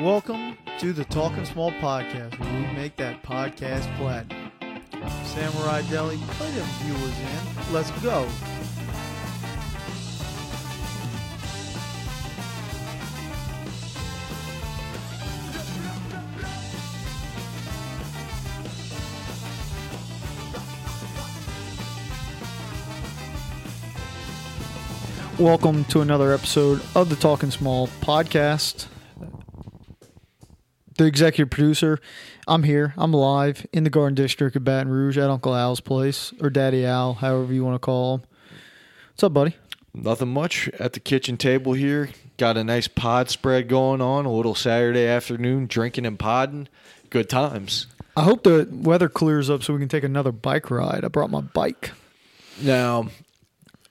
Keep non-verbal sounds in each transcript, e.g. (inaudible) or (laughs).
Welcome to the Talking Small podcast, where we make that podcast platinum. Samurai Deli, play them viewers in. Let's go. Welcome to another episode of the Talking Small podcast. The executive producer, I'm here. I'm live in the Garden District of Baton Rouge at Uncle Al's place, or Daddy Al, however you want to call him. What's up, buddy? Nothing much at the kitchen table here. Got a nice pod spread going on. A little Saturday afternoon drinking and podding. Good times. I hope the weather clears up so we can take another bike ride. I brought my bike. Now,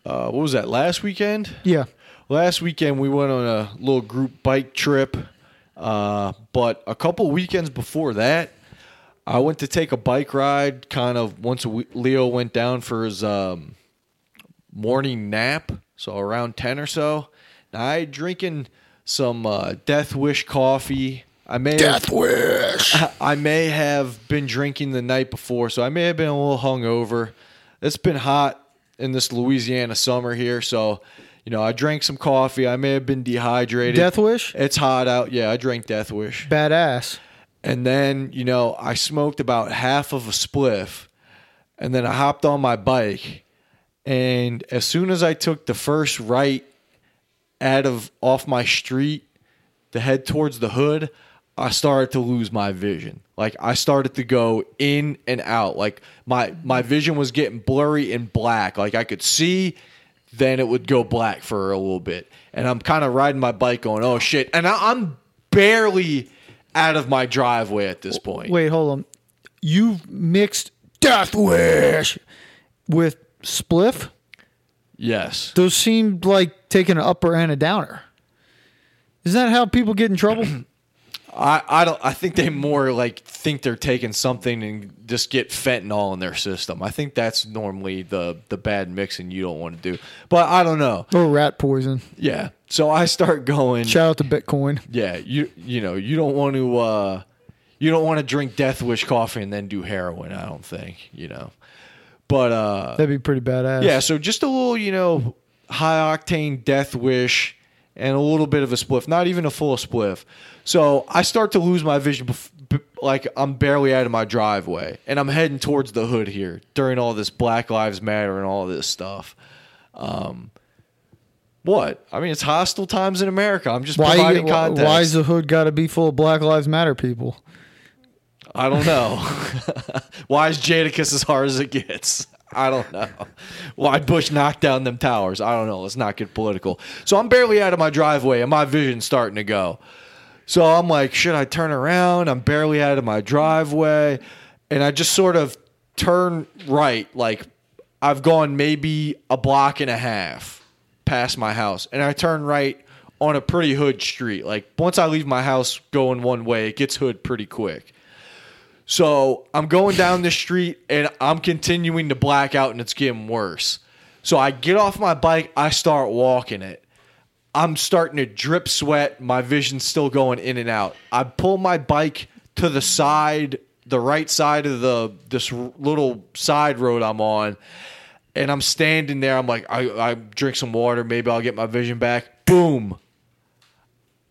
uh, what was that? Last weekend? Yeah. Last weekend we went on a little group bike trip. Uh, but a couple weekends before that, I went to take a bike ride. Kind of once week, Leo went down for his um, morning nap, so around ten or so. Now I drinking some uh, Death Wish coffee. I may have, Wish. (laughs) I may have been drinking the night before, so I may have been a little hungover. It's been hot in this Louisiana summer here, so you know I drank some coffee. I may have been dehydrated. Death Wish? It's hot out. Yeah, I drank Death Wish, Badass. and then you know I smoked about half of a spliff, and then I hopped on my bike, and as soon as I took the first right out of off my street to head towards the hood, I started to lose my vision. Like I started to go in and out. Like my my vision was getting blurry and black. Like I could see, then it would go black for a little bit. And I'm kind of riding my bike, going, "Oh shit!" And I, I'm barely out of my driveway at this point. Wait, hold on. You've mixed Death Wish with Spliff? Yes. Those seemed like taking an upper and a downer. Is that how people get in trouble? (clears throat) I, I don't I think they more like think they're taking something and just get fentanyl in their system. I think that's normally the the bad mixing you don't want to do. But I don't know. or rat poison? Yeah. So I start going Shout out to Bitcoin. Yeah, you you know, you don't want to uh you don't want to drink Death Wish coffee and then do heroin, I don't think, you know. But uh That'd be pretty badass. yeah, so just a little, you know, high octane Death Wish and a little bit of a spliff, not even a full spliff. So I start to lose my vision, bef- b- like I'm barely out of my driveway, and I'm heading towards the hood here during all this Black Lives Matter and all this stuff. Um, what? I mean, it's hostile times in America. I'm just Why, providing why, context. why is the hood got to be full of Black Lives Matter people? I don't know. (laughs) Why is Jadakiss as hard as it gets? I don't know. Why Bush knocked down them towers? I don't know. Let's not get political. So I'm barely out of my driveway and my vision's starting to go. So I'm like, should I turn around? I'm barely out of my driveway. And I just sort of turn right. Like I've gone maybe a block and a half past my house. And I turn right on a pretty hood street. Like once I leave my house going one way, it gets hood pretty quick. So I'm going down the street and I'm continuing to black out and it's getting worse. So I get off my bike, I start walking it. I'm starting to drip sweat. My vision's still going in and out. I pull my bike to the side, the right side of the this little side road I'm on, and I'm standing there. I'm like, I, I drink some water. Maybe I'll get my vision back. Boom.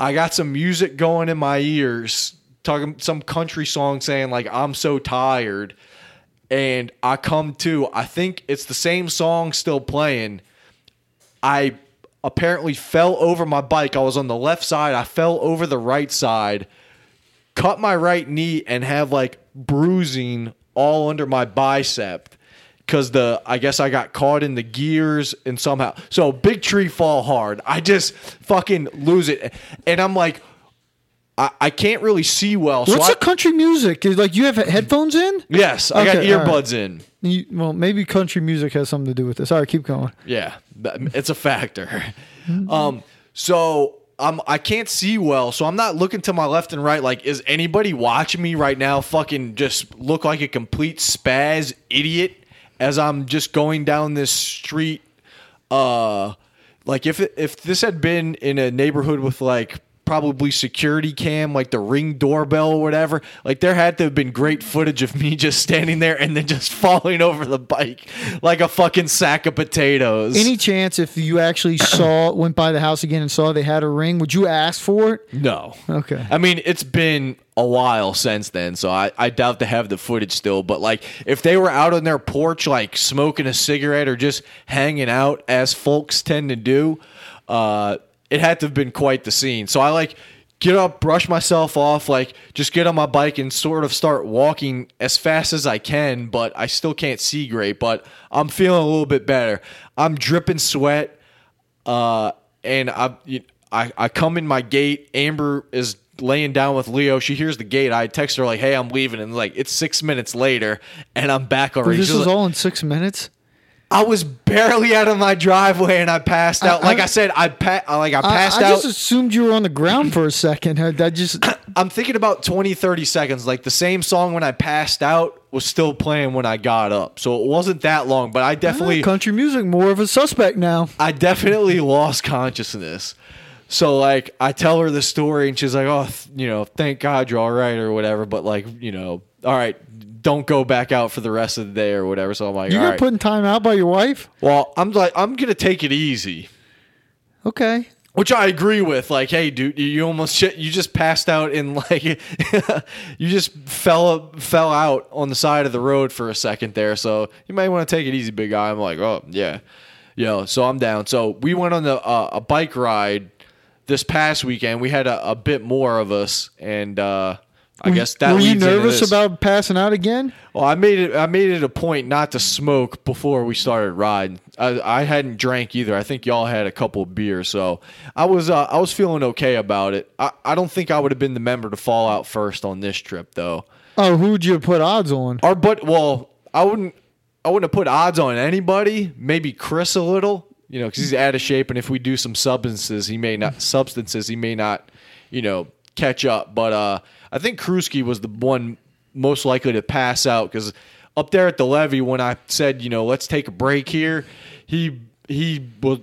I got some music going in my ears, talking some country song saying like I'm so tired, and I come to. I think it's the same song still playing. I apparently fell over my bike. I was on the left side. I fell over the right side, cut my right knee, and have like bruising all under my bicep because the I guess I got caught in the gears and somehow so big tree fall hard. I just fucking lose it, and I'm like. I, I can't really see well. So What's I, the country music? Is like you have headphones in? yes, I got Okay, all right. earbuds in. You, well, maybe country music has something to do with this. All right, keep going. Yeah, that- it's a factor. (laughs) Um, so um, I can't see well, so I'm not looking to my left and right. Like, is anybody watching me right now? Fucking just look like a complete spaz idiot as I'm just going down this street. Uh, like if it, if this had been in a neighborhood with like probably security cam, like the ring doorbell or whatever. Like there had to have been great footage of me (laughs) just standing there and then just (laughs) falling over the bike like a fucking sack of potatoes. Any chance if you actually (coughs) saw went by the house again and saw they had a ring, would you ask for it? no. Okay. I mean, it's been a while since then, so I, I doubt to have the footage still. But like, if they were out on their porch, like smoking a cigarette or just hanging out, as folks tend to do, uh, it had to have been quite the scene. So I like get up, brush myself off, like just get on my bike and sort of start walking as fast as I can. But I still can't see great, but I'm feeling a little bit better. I'm dripping sweat uh, and I, I I come in my gate. Amber is laying down with Leo. She hears the gate. I text her like, "Hey, I'm leaving," and like it's six minutes later, and I'm back already. this She's was like- all in six minutes. I was barely out of my driveway and I passed out. I- like I- I, said, I pa- like I passed I out. I just assumed you were on the ground for a second. I, just (clears throat) I'm thinking about 20, 30 seconds. Like the same song when I passed out was still playing when I got up. So it wasn't that long, but I ah, definitely country music more of a suspect now. I definitely lost consciousness. So like I tell her the story and she's like, "Oh, th- you know, thank God you're all right or whatever." But like, you know, all right, don't go back out for the rest of the day or whatever. So I'm like, You got right. put in time out by your wife. well, I'm like, I'm gonna take it easy, Okay. which I agree with. Like, hey, dude, you- you almost shit, you just passed out in (laughs) like, you just fell fell out on the side of the road for a second there. So you might want to take it easy, big guy. I'm like, oh yeah, yo. So I'm down. So we went on the uh, a bike ride this past weekend. We had a, a bit more of us, and uh, I Were- guess that were you nervous about passing out again? Well, I made it. I made it a point not to smoke before we started riding. I, I hadn't drank either. I think y'all had a couple of beers, so I was uh, I was feeling okay about it. I, I don't think I would have been the member to fall out first on this trip though. Oh, who would you put odds on? Or but well, I wouldn't I wouldn't have put odds on anybody. Maybe Chris a little, you know, because he's out of shape, and if we do some substances, he may not substances he may not, you know, catch up. But uh, I think Krusky was the one most likely to pass out because up there at the levee when I said, you know, let's take a break here, he he was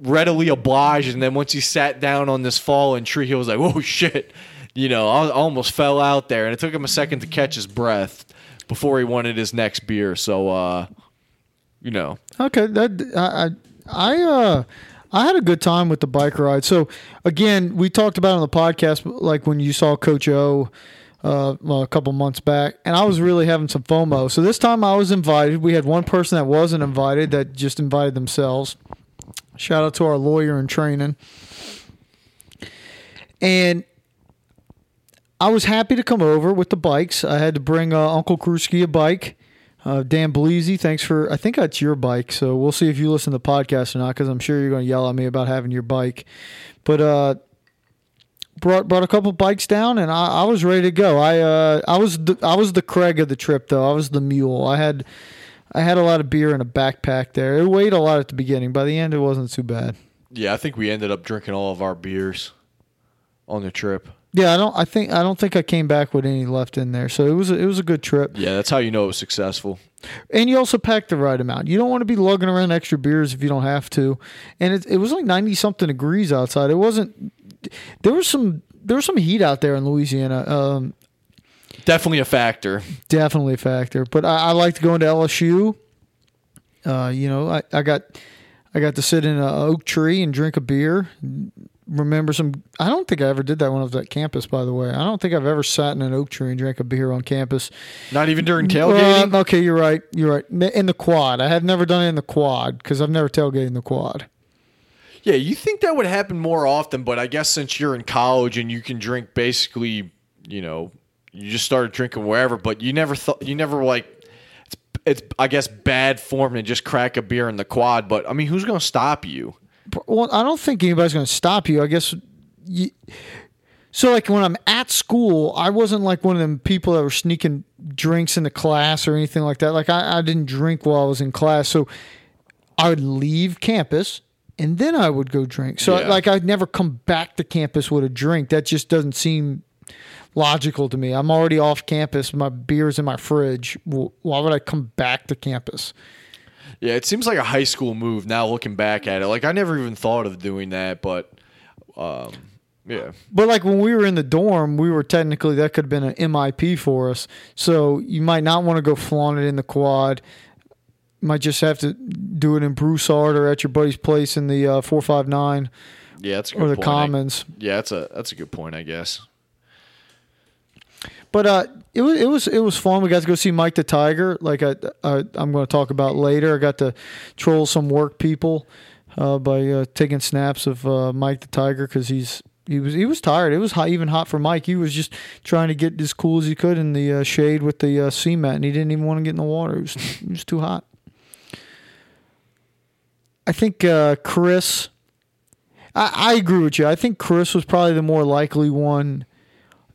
readily obliged, and then once he sat down on this fallen tree, he was like, "Whoa, shit!" You know, I almost fell out there, and it took him a second to catch his breath before he wanted his next beer. So, uh, you know, Okay, that I I I, uh I had a good time with the bike ride. So again, we talked about on the podcast, like when you saw Coach O uh, well, a couple months back, and I was really having some FOMO. So this time I was invited. We had one person that wasn't invited that just invited themselves. Shout out to our lawyer in training. And I was happy to come over with the bikes. I had to bring uh, Uncle Krusky a bike. Uh, Dan Bleasy, thanks for. I think that's your bike, so we'll see if you listen to the podcast or not, because I'm sure you're going to yell at me about having your bike. But uh, brought brought a couple bikes down, and I, I was ready to go. I uh, I was the, I was the Craig of the trip, though. I was the mule. I had I had a lot of beer in a backpack there. It weighed a lot at the beginning. By the end, it wasn't too bad. yeah, I think we ended up drinking all of our beers on the trip. Yeah, I don't. I think I don't think I came back with any left in there. So it was a, it was a good trip. Yeah, that's how you know it was successful. And you also packed the right amount. You don't want to be lugging around extra beers if you don't have to. And it, it was like ninety something degrees outside. It wasn't. There was some there was some heat out there in Louisiana. Um, Definitely a factor. definitely a factor. But I, I liked going to LSU. Uh, you know, I, I got I got to sit in an oak tree and drink a beer. Remember some? I don't think I ever did that when I was at campus. By the way, I don't think I've ever sat in an oak tree and drank a beer on campus. Not even during tailgating. Uh, okay, you're right. You're right. In the quad, I have never done it in the quad because I've never tailgated in the quad. Yeah, you think that would happen more often, but I guess since you're in college and you can drink basically, you know, you just started drinking wherever, but you never thought you never like it's it's I guess bad form to just crack a beer in the quad, but I mean, who's going to stop you? Well, I don't think anybody's going to stop you. I guess. You, so, like when I'm at school, I wasn't like one of them people that were sneaking drinks into class or anything like that. Like I, I didn't drink while I was in class, so I would leave campus and then I would go drink. So, Yeah. like I'd never come back to campus with a drink. That just doesn't seem logical to me. I'm already off campus. My beer's in my fridge. Why would I come back to campus? Yeah, it seems like a high school move now looking back at it. Like I never even thought of doing that, but um Yeah. But like when we were in the dorm, we were technically that could have been an MIP for us. So you might not want to go flaunt it in the quad. You might just have to do it in Broussard or at your buddy's place in the uh, four five nine Yeah, that's or the point. I- Commons. yeah, that's a that's a good point, I guess. But uh, it was it was it was fun. We got to go see Mike the Tiger. Like I, I I'm going to talk about later. I got to troll some work people uh, by uh, taking snaps of uh, Mike the Tiger because he's he was he was tired. It was hot, even hot for Mike. He was just trying to get as cool as he could in the uh, shade with the uh, cement, and he didn't even want to get in the water. It was it was too hot. I think uh, Chris. I, I agree with you. I think Chris was probably the more likely one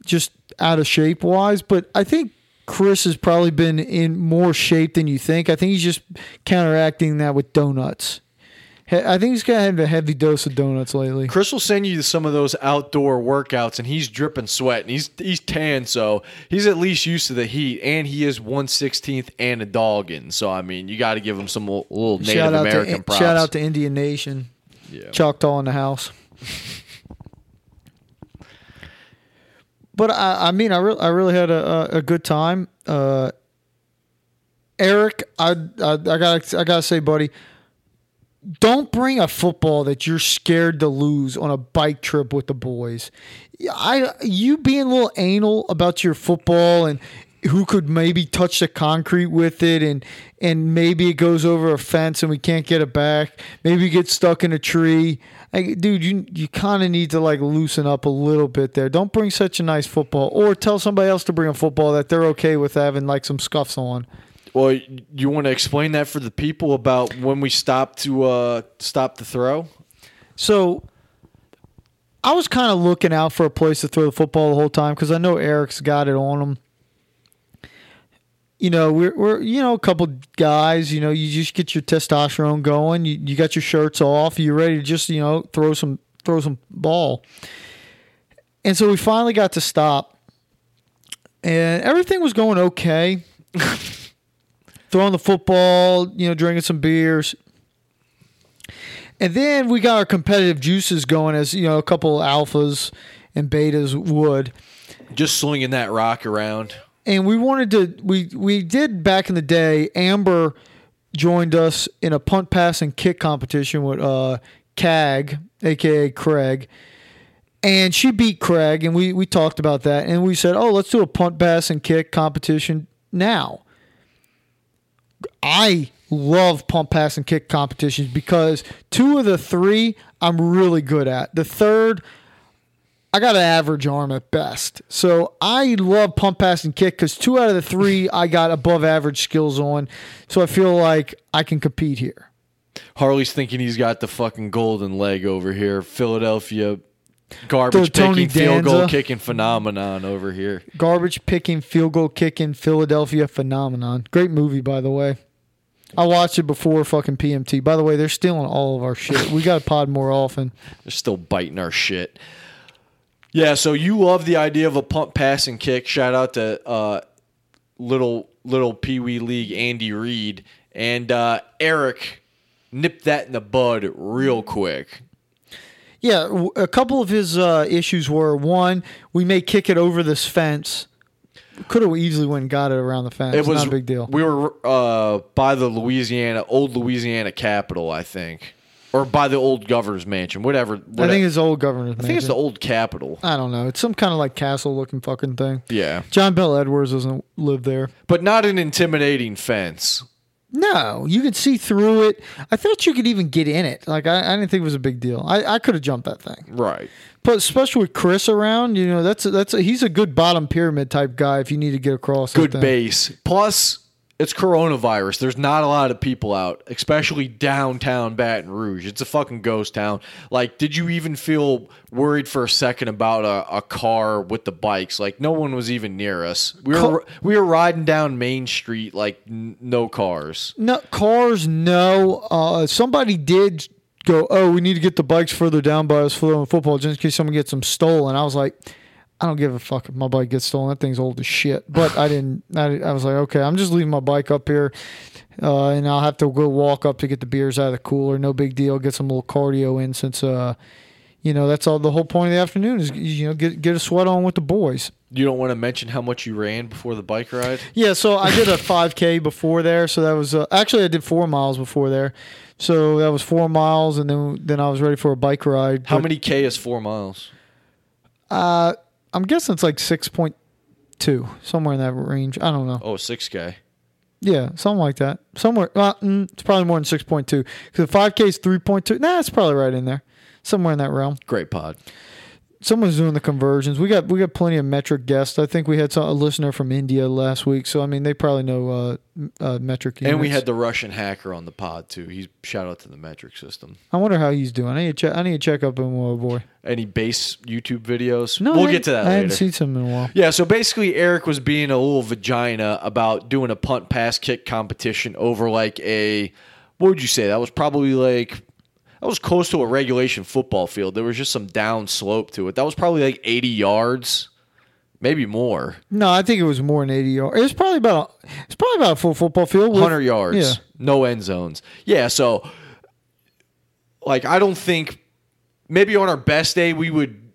just out of shape wise, but I think Chris has probably been in more shape than you think. I think he's just counteracting that with donuts. I think he's kind of have a heavy dose of donuts lately. Chris will send you some of those outdoor workouts, and he's dripping sweat, and he's he's tan, so he's at least used to the heat, and he is one sixteenth and a doggin. So I mean, you got to give him some little, Native shout out American to props. shout out to Indian Nation, yeah. Choctaw in the house. (laughs) but I, I mean, I really, I really had a, a, a good time. Uh, Eric, I, I, I gotta, I gotta say, buddy, don't bring a football that you're scared to lose on a bike trip with the boys. I, you being a little anal about your football and who could maybe touch the concrete with it and and maybe it goes over a fence and we can't get it back. Maybe get stuck in a tree. Like, dude, you you kind of need to like loosen up a little bit there. Don't bring such a nice football, or tell somebody else to bring a football that they're okay with having like some scuffs on. Well, you want to explain that for the people about when we stopped to uh, stop the throw? So I was kind of looking out for a place to throw the football the whole time because I know Eric's got it on him. You know, we're, we're you know a couple guys. You know, you just get your testosterone going. You you got your shirts off. You're ready to just you know throw some throw some ball. And so we finally got to stop, and everything was going okay. (laughs) Throwing the football, you know, drinking some beers. And then we got our competitive juices going as, you know, a couple alphas and betas would. Just slinging that rock around. And we wanted to we we did back in the day, Amber joined us in a punt pass and kick competition with uh Cag, aka Craig. And she beat Craig and we we talked about that and we said, "Oh, let's do a punt pass and kick competition now." I love pump pass and kick competitions because two of the three I'm really good at. The third, I got an average arm at best. So I love pump pass and kick because two out of the three (laughs) I got above average skills on. So I feel like I can compete here. Harley's thinking he's got the fucking golden leg over here. Philadelphia garbage picking field goal kicking phenomenon over here. Garbage picking, field goal kicking, Philadelphia phenomenon. Great movie, by the way. I watched it before fucking PMT. By the way, they're stealing all of our shit. We got to (laughs) pod more often. They're still biting our shit. Yeah, so you love the idea of a pump, pass, and kick. Shout out to uh, little little Pee Wee League Andy Reid and uh, Eric nipped that in the bud real quick. Yeah, a couple of his uh, issues were one, we may kick it over this fence. Could have easily went and got it around the fence. It was not a big deal. We were uh, by the Louisiana old Louisiana Capitol, I think, or by the old governor's mansion, whatever. I think it's the old governor's mansion. I think it's the old Capitol. I don't know. It's some kind of like castle looking fucking thing. Yeah, John Bell Edwards doesn't live there. but not an intimidating fence. No, you could see through it. I thought you could even get in it. Like I, I didn't think it was a big deal. I, I could have jumped that thing. Right. But especially with Chris around, you know, that's a, that's a, he's a good bottom pyramid type guy. If you need to get across, good base. Plus, it's coronavirus. There's not a lot of people out, especially downtown Baton Rouge. It's a fucking ghost town. Like, did you even feel worried for a second about a, a car with the bikes? Like, no one was even near us. We were we were riding down Main Street like n- no cars. No cars, no. Uh, somebody did go. Oh, we need to get the bikes further down by us for the football, just in case someone gets them stolen. I was like, I don't give a fuck if my bike gets stolen. That thing's old as shit. But I didn't. I, I was like, okay, I'm just leaving my bike up here, uh, and I'll have to go walk up to get the beers out of the cooler. No big deal. Get some little cardio in since. Uh, you know that's all the whole point of the afternoon is you know get get a sweat on with the boys. You don't want to mention how much you ran before the bike ride? Yeah, so I did a 5K before there, so that was uh, actually I did four miles before there, so that was four miles, and then then I was ready for a bike ride. How But, many K is four miles? Uh, I'm guessing it's like six point two, somewhere in that range. I don't know. Oh, 6K. Yeah, something like that. Somewhere, well, mm, it's probably more than six point two because the 5K is three point two. Nah, it's probably right in there, somewhere in that realm. Great pod. Someone's doing the conversions. We got we got plenty of metric guests. I think we had some, a listener from India last week, so I mean they probably know uh, uh, metric. Units. And we had the Russian hacker on the pod too. He's shout out to the metric system. I wonder how he's doing. I need to check. I need to check up on oh boy. Any base YouTube videos? No, we'll I get to that I haven't seen some in a while. Yeah, so basically Eric was being a little vagina about doing a punt pass kick competition over like a what would you say? That was probably like that was close to a regulation football field. There was just some down slope to it. That was probably like 80 yards, maybe more. No, I think it was more than eighty yards. It was probably about. It's probably about a full football field. with- 100 yards. Yeah. No end zones. Yeah, so like I don't think maybe on our best day we would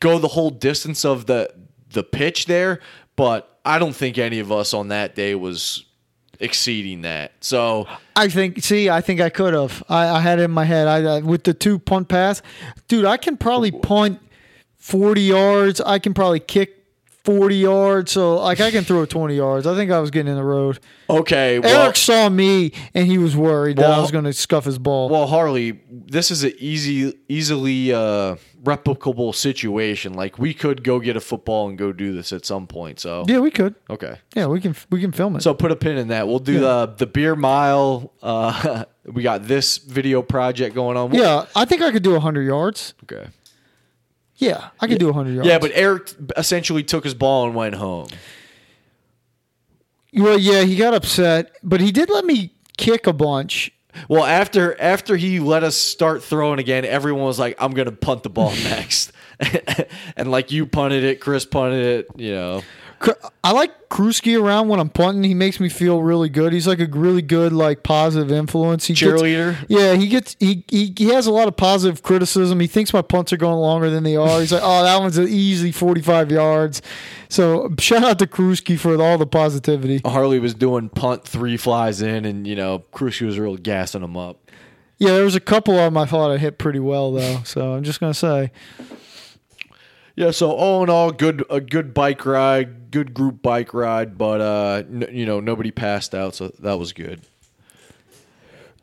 go the whole distance of the the pitch there, but I don't think any of us on that day was exceeding that. So I think. See, I think I could have. I, I had it in my head. I uh, with the two punt pass, dude. I can probably punt forty yards. I can probably kick forty yards. So like I can throw twenty yards. I think I was getting in the road. okay, well, Eric saw me and he was worried that I was going to scuff his ball. well Harley, this is an easy easily uh replicable situation. Like we could go get a football and go do this at some point. So yeah, we could. okay. Yeah, we can. We can film it. So put a pin in that. We'll do the the beer mile. Uh, (laughs) we got this video project going on. We'll- yeah, I think I could do hundred yards. Okay. Yeah, I could do hundred yards. Yeah, but Eric essentially took his ball and went home. well, yeah, he got upset, but he did let me kick a bunch. Well, after after he let us start throwing again, everyone was like, "I'm gonna punt the ball (laughs) next," (laughs) and like you punted it, Chris punted it. You know, I like Kruski around when I'm punting. He makes me feel really good. He's like a really good, like positive influence. He gets- cheerleader. yeah, he gets he, he he has a lot of positive criticism. He thinks my punts are going longer than they are. He's like, oh, that one's an easy 45 yards. So shout out to Kruski for all the positivity. Harley was doing punt three flies in, and you know, Kruski was really gassing him up. Yeah, there was a couple of them I thought I hit pretty well though. So I'm just gonna say, Yeah, so all in all, good a good bike ride, good group bike ride, but uh, n- you know, nobody passed out, so that was good.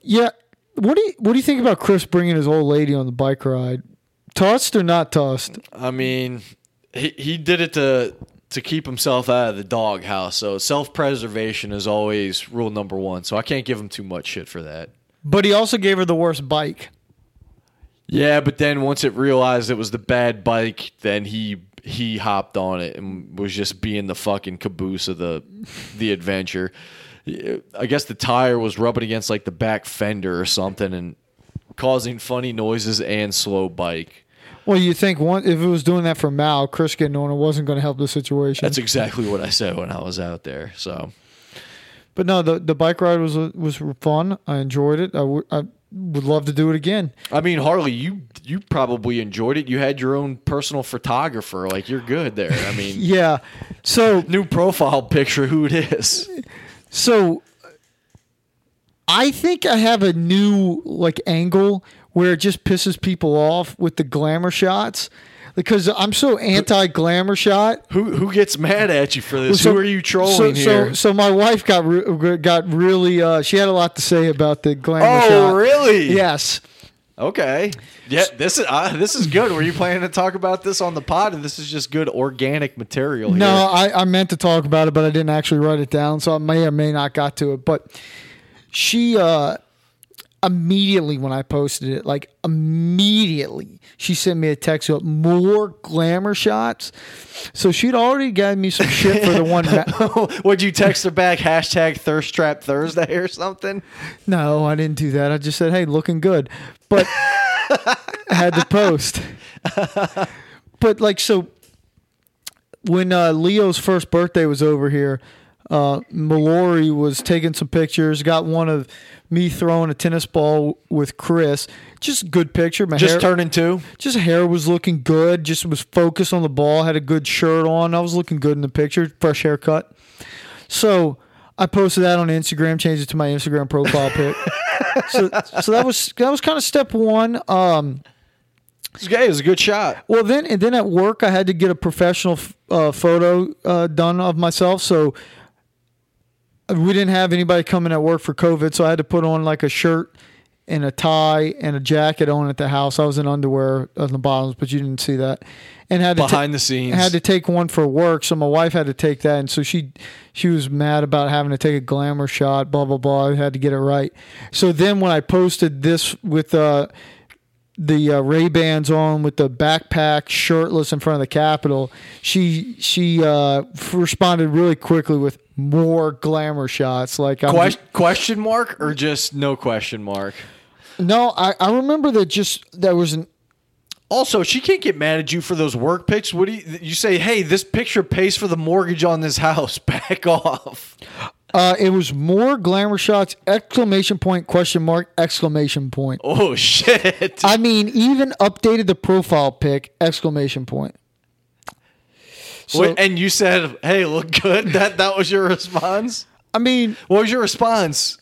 yeah. What do you what do you think about Chris bringing his old lady on the bike ride? Tossed or not tossed? I mean, he he did it to to keep himself out of the doghouse. So self preservation is always rule number one. So I can't give him too much shit for that. But he also gave her the worst bike. Yeah, but then once it realized it was the bad bike, then he he hopped on it and was just being the fucking caboose of the the adventure. I guess the tire was rubbing against like the back fender or something and causing funny noises and slow bike. Well, you think one if it was doing that for Mal, Chris getting on it wasn't going to help the situation. That's exactly what I said when I was out there. So but no, the the bike ride was was fun. I enjoyed it. I I would love to do it again. I mean, Harley, you you probably enjoyed it. You had your own personal photographer. Like you're good there. I mean, (laughs) Yeah. So new profile picture. Who it is? so I think I have a new like angle where it just pisses people off with the glamour shots because I'm so anti glamour shot. Who who gets mad at you for this? So- who are you trolling so, here? So, so my wife got re- got really. Uh, she had a lot to say about the glamour oh, shot. really? Yes. Okay. Yeah. This is uh, this is good. Were you planning to talk about this on the pod? And this is just good organic material. No. I, I meant to talk about it, but I didn't actually write it down, so I may or may not got to it. But she uh, immediately when I posted it, like immediately, she sent me a text with more glamour shots. So she'd already gotten me some shit for the (laughs) one. Ma- (laughs) Would you text her back? Hashtag thirst trap Thursday or something? no, I didn't do that. I just said, "Hey, looking good," but I (laughs) had to post. but like so, when uh, Leo's first birthday was over here, uh, Mallory was taking some pictures. Got one of me throwing a tennis ball with Chris. Just good picture. My Just hair, turning two. just hair was looking good. Just was focused on the ball. Had a good shirt on. I was looking good in the picture. Fresh haircut. So I posted that on Instagram. Changed it to my Instagram profile pic. (laughs) so, so that was that was kind of step one. Um, This guy is a good shot. well, then and then at work, I had to get a professional uh, photo uh, done of myself. So we didn't have anybody coming at work for COVID, so I had to put on like a shirt and a tie and a jacket on at the house. I was in underwear on the bottoms, but you didn't see that. And had to ta- Behind the scenes. had to take one for work, so my wife had to take that, and so she she was mad about having to take a glamour shot. Blah blah blah. I had to get it right. So then when I posted this with uh, the uh, Ray Bans on with the backpack, shirtless in front of the Capitol, she she uh, responded really quickly with more glamour shots. Like question, question mark or just no question mark? no, I, I remember that just there was an Also, she can't get mad at you for those work pics. What do you, you say? Hey, this picture pays for the mortgage on this house. (laughs) Back off. uh, it was more glamour shots! Exclamation point! Question mark! Exclamation point! Oh (laughs) shit! I mean, even updated the profile pic! Exclamation point! So Wait, and you said, "Hey, look good." (laughs) That that was your response. I mean, What was your response?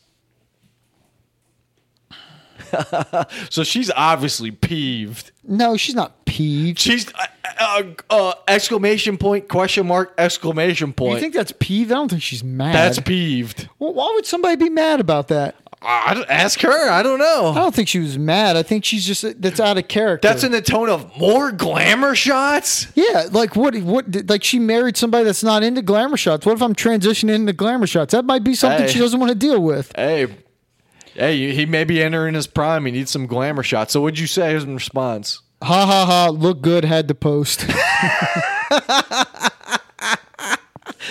(laughs) so she's obviously peeved. no, she's not peeved. She's uh, uh, uh, exclamation point question mark exclamation point. You think that's peeved? I don't think she's mad. That's peeved. well, why would somebody be mad about that? I, ask her. I don't know. I don't think she was mad. I think she's just that's out of character. That's in the tone of more glamour shots. yeah. Like what? What? Like she married somebody that's not into glamour shots. What if I'm transitioning into glamour shots? That might be something Hey. she doesn't want to deal with. Hey, hey, he may be entering his prime. He needs some glamour shots. So what'd you say in response? Ha ha ha! Look good. Had to post. (laughs)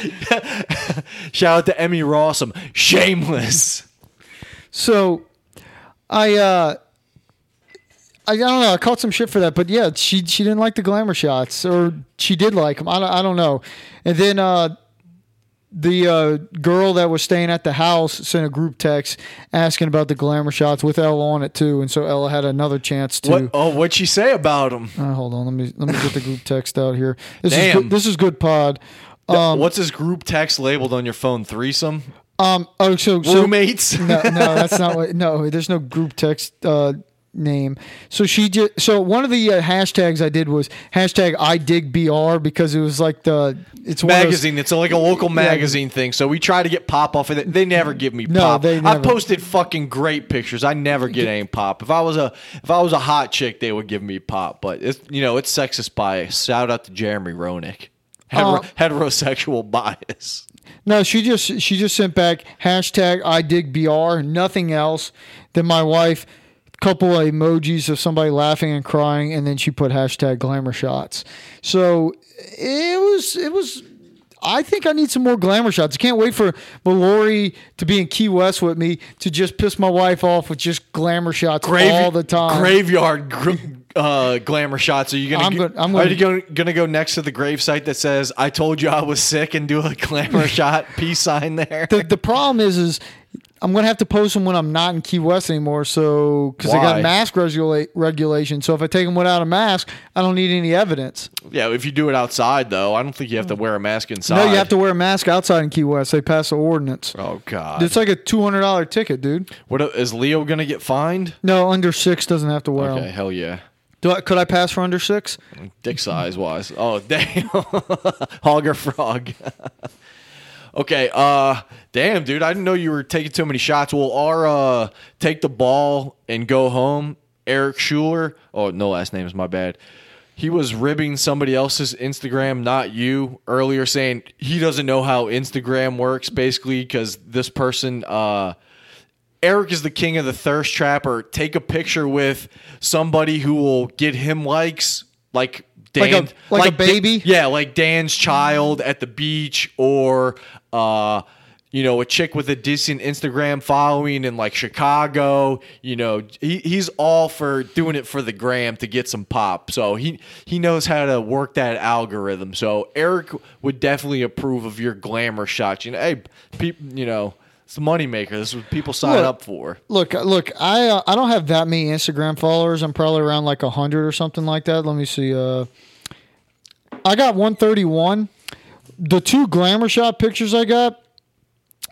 (laughs) Shout out to Emmy Rossum. Shameless. So, I uh, I, I don't know. I caught some shit for that, but yeah, she she didn't like the glamour shots, or she did like them. I don't, I don't know. And then uh, the uh, girl that was staying at the house sent a group text asking about the glamour shots with Ella on it too, and so Ella had another chance to. What? Oh, what'd she say about them? Uh, hold on, let me let me get the group text out here. This is Damn. good, this is good pod. Um, What's this group text labeled on your phone? Threesome? Um. Oh, so so Roommates? (laughs) no, no, that's not what. No, there's no group text uh, name. So she just. So one of the uh, hashtags I did was hashtag I dig br because it was like the it's of those- magazine. It's like a local magazine thing. So we try to get pop off of it. They never give me No, pop. they I posted fucking great pictures. I never get any pop. If I was a if I was a hot chick, they would give me pop. But it's you know it's sexist bias. Shout out to Jeremy Roenick. Hetero, Uh, heterosexual bias. No, she just she just sent back hashtag I dig br, nothing else. Then my wife, couple of emojis of somebody laughing and crying, and then she put hashtag glamour shots. So it was it was. I think I need some more glamour shots. I can't wait for Mallory to be in Key West with me to just piss my wife off with just glamour shots Grave, all the time. Graveyard gr- uh, glamour shots. Are you gonna? I'm go- gonna- I'm are gonna- you gonna, gonna go next to the gravesite that says "I told you I was sick" and do a glamour (laughs) shot peace sign there? the the problem is is I'm gonna have to post them when I'm not in Key West anymore. So because they Why? got mask regula- regulation. So if I take them without a mask, I don't need any evidence. yeah, if you do it outside though, I don't think you have to wear a mask inside. No, you have to wear a mask outside in Key West. They pass the ordinance. Oh God! It's like a two hundred dollar ticket, dude. What is Leo gonna get fined? No, under six doesn't have to wear Okay, hell yeah. Do I, could I pass for under six? Dick size wise. Oh (laughs) damn. Hog or frog. (laughs) okay, uh damn dude, I didn't know you were taking too many shots. Well our uh take the ball and go home, Eric Schuler. Oh, no last name is my bad. He was ribbing somebody else's Instagram, not you, earlier saying he doesn't know how Instagram works, basically, because this person uh Eric is the king of the thirst trap, or take a picture with somebody who will get him likes, like Dan, Like a- like a Da- baby? yeah, like Dan's child at the beach, or uh, you know, a chick with a decent Instagram following in like Chicago. You know, he, he's all for doing it for the gram to get some pop. So he he knows how to work that algorithm. So Eric would definitely approve of your glamour shots. You know, hey, people, you know, it's the moneymaker. This is what people sign Look, up for. Look, look, I uh, I don't have that many Instagram followers. I'm probably around like hundred or something like that. Let me see. Uh, I got 131. The two glamour shot pictures I got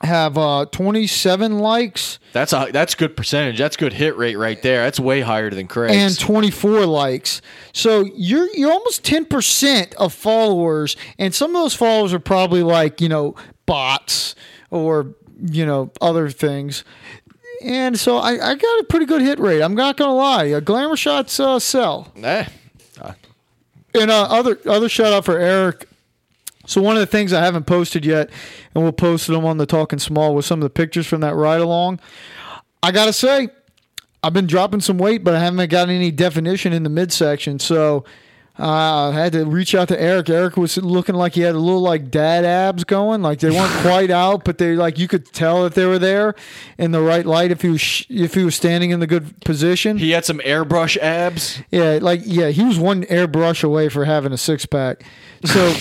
have uh, 27 likes That's a that's good percentage. That's good hit rate right there. That's way higher than Craig's. and 24 likes. So you're you're almost 10% of followers and some of those followers are probably like, you know, bots or, you know, other things. And so I, I got a pretty good hit rate. I'm not gonna lie. Uh, glamour shots uh, sell. Eh, And uh, other other shout out for Eric. So one of the things I haven't posted yet, and we'll post them on the Talking Small with some of the pictures from that ride along. I gotta say, I've been dropping some weight, but I haven't got any definition in the midsection. So uh, I had to reach out to Eric. Eric was looking like he had a little like dad abs going, like they weren't (laughs) quite out, but they like you could tell that they were there in the right light if he was sh- if he was standing in the good position. he had some airbrush abs. Yeah, like yeah, he was one airbrush away for having a six pack. So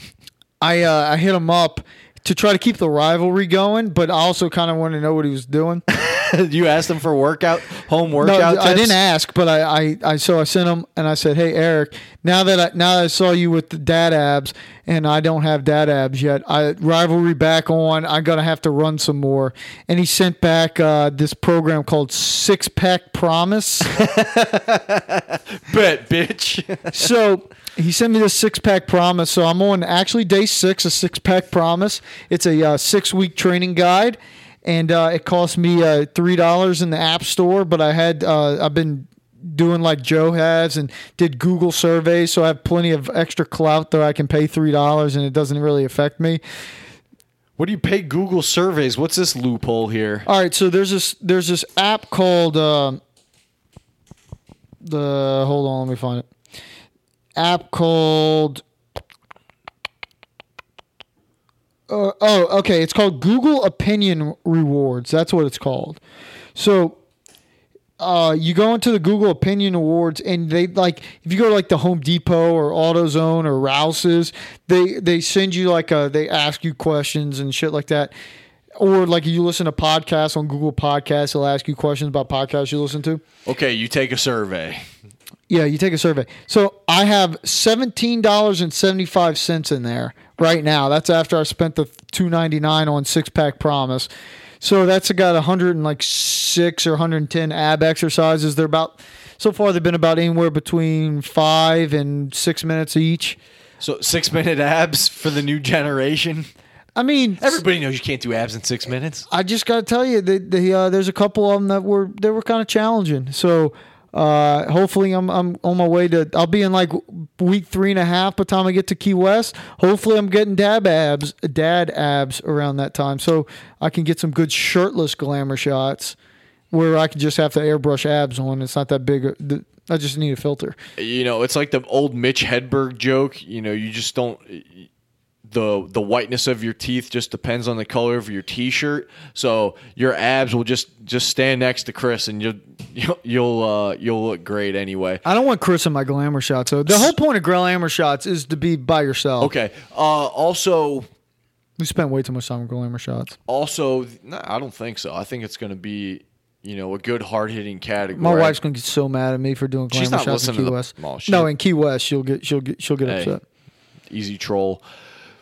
(laughs) I uh, I hit him up to try to keep the rivalry going, but I also kind of wanted to know what he was doing. (laughs) (laughs) you asked them for workout, home workout. No. I didn't ask, but I, I, I so I sent them and I said, "Hey Eric, now that I now that I saw you with the dad abs and I don't have dad abs yet, I rivalry back on. I'm gonna have to run some more." And he sent back uh, this program called Six Pack Promise. (laughs) Bet, bitch. (laughs) so he sent me this six pack promise. So I'm on actually day six, a six pack promise. It's a uh, six week training guide, and uh, it cost me uh, three dollars in the app store. But I had uh, I've been doing like Joe has and did Google surveys, so I have plenty of extra clout that I can pay three dollars, and it doesn't really affect me. what do you pay Google surveys? What's this loophole here? All right, so there's this there's this app called um the hold on, let me find it. App called uh, oh, okay. It's called Google Opinion Rewards. That's what it's called. So uh, you go into the Google Opinion Awards, and they like if you go to like the Home Depot or AutoZone or Rouse's, they they send you like a they ask you questions and shit like that. Or like you listen to podcasts on Google Podcasts, they'll ask you questions about podcasts you listen to. Okay, you take a survey. Yeah, you take a survey. So I have seventeen dollars and seventy five cents in there right now. That's after I spent the two ninety nine on six pack promise. So that's got a hundred and like six or hundred and ten ab exercises. They're about so far they've been about anywhere between five and six minutes each. So six minute abs for the new generation. I mean, Everybody knows you can't do abs in six minutes. I just got to tell you that the, uh, there's a couple of them that were they were kind of challenging. So uh, hopefully I'm I'm on my way to. I'll be in like week three and a half by the time I get to Key West. Hopefully I'm getting dab abs, dad abs around that time, so I can get some good shirtless glamour shots where I can just have to airbrush abs on. It's not that big. I just need a filter. You know, it's like the old Mitch Hedberg joke. You know, you just don't. The the whiteness of your teeth just depends on the color of your T-shirt. So your abs will just just stand next to Chris, and you'll you'll you'll, uh, you'll look great anyway. I don't want Chris in my glamour shots. So the whole point of glamour shots is to be by yourself. Okay. Uh, also, We spent way too much time on glamour shots. also, no, I don't think so. I think it's going to be you know a good hard hitting category. My wife's gonna get so mad at me for doing glamour She's not shots in Key the- West. no, in Key West, she'll get she'll get she'll get Hey. upset. easy troll.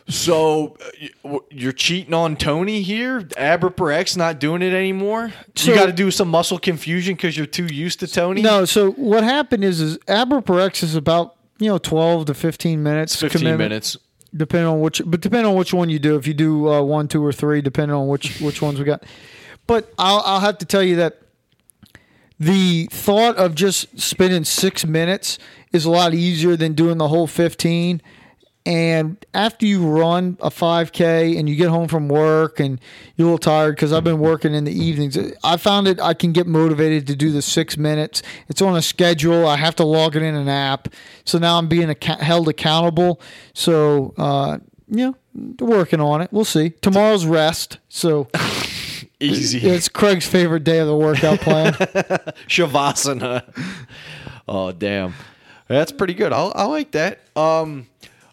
So uh, you're cheating on Tony here? Ab Ripper X not doing it anymore? So- you got to do some muscle confusion because you're too used to Tony. No, so what happened is is Ab Ripper X is about you know twelve to fifteen minutes. 15 commitment, minutes. depending on which, but depending on which one you do. If you do uh, one, two, or three, depending on which which ones we got. But I'll I'll have to tell you that the thought of just spending six minutes is a lot easier than doing the whole fifteen. And after you run a 5K and you get home from work and you're a little tired because I've been working in the evenings, I found it I can get motivated to do the six minutes. It's on a schedule. I have to log it in an app. So now I'm being acc- held accountable. So uh, yeah, working on it. We'll see. Tomorrow's rest, so (laughs) Easy. it's Craig's favorite day of the workout plan. (laughs) Shavasana. Oh damn, that's pretty good. I, I like that. Um,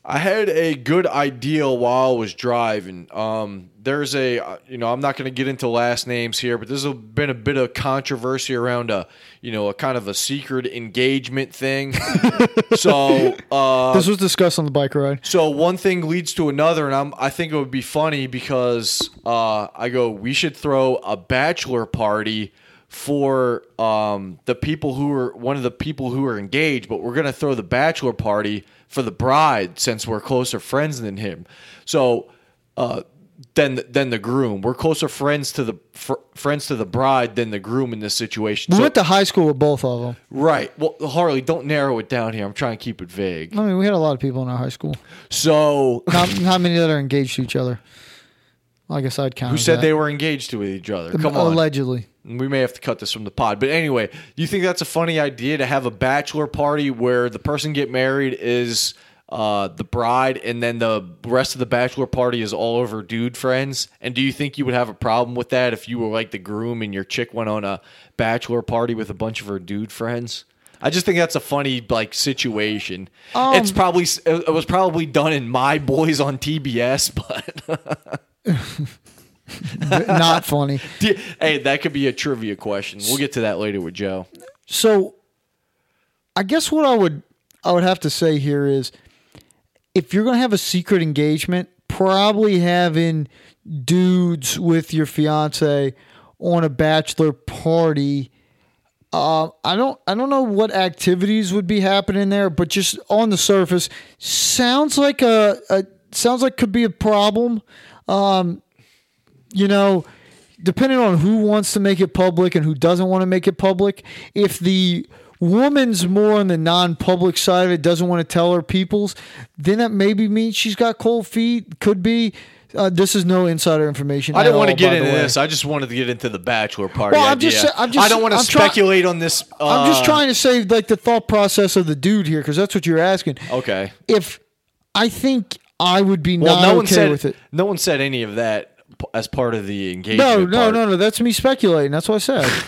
I had a good idea while I was driving. Um, there's a uh, you know I'm not going to get into last names here, but there's been a bit of controversy around a you know a kind of a secret engagement thing. (laughs) so uh, this was discussed on the bike ride. so one thing leads to another, and I'm I think it would be funny because uh, I go we should throw a bachelor party for um, the people who are one of the people who are engaged, but we're gonna throw the bachelor party for the bride since we're closer friends than him. So uh, than than the groom, we're closer friends to the fr- friends to the bride than the groom in this situation. We So, went to high school with both of them. right. Well, Harley, don't narrow it down here. I'm trying to keep it vague. I mean, we had a lot of people in our high school. So how, not many that are engaged to each other. I guess I'd count. who said that. they were engaged to each other? Come on. Allegedly. We may have to cut this from the pod. But anyway, you think that's a funny idea to have a bachelor party where the person get married is uh, the bride and then the rest of the bachelor party is all of her dude friends? And do you think you would have a problem with that if you were like the groom and your chick went on a bachelor party with a bunch of her dude friends? I just think that's a funny like situation. Um, it's probably it was probably done in My Boys on TBS, (laughs) but (laughs) not funny. hey, that could be a trivia question. We'll get to that later with Joe. So, I guess what I would I would have to say here is, if you're going to have a secret engagement, probably having dudes with your fiance on a bachelor party. Uh, I don't I don't know what activities would be happening there, but just on the surface, sounds like a, a sounds like could be a problem. Um, you know, depending on who wants to make it public and who doesn't want to make it public, if the woman's more on the non-public side of it, doesn't want to tell her peoples, then that maybe means she's got cold feet. Could be. Uh, this is no insider information. I didn't want to get into this. I just wanted to get into the bachelor party Well, I'm idea. just- I'm just- I don't want to I'm try- speculate on this. Uh, I'm just trying to say like the thought process of the dude here because that's what you're asking. Okay. If I think I would be Well, not no one okay said with it. no one said any of that as part of the engagement. No, no, part. no, no. That's me speculating. That's what I said.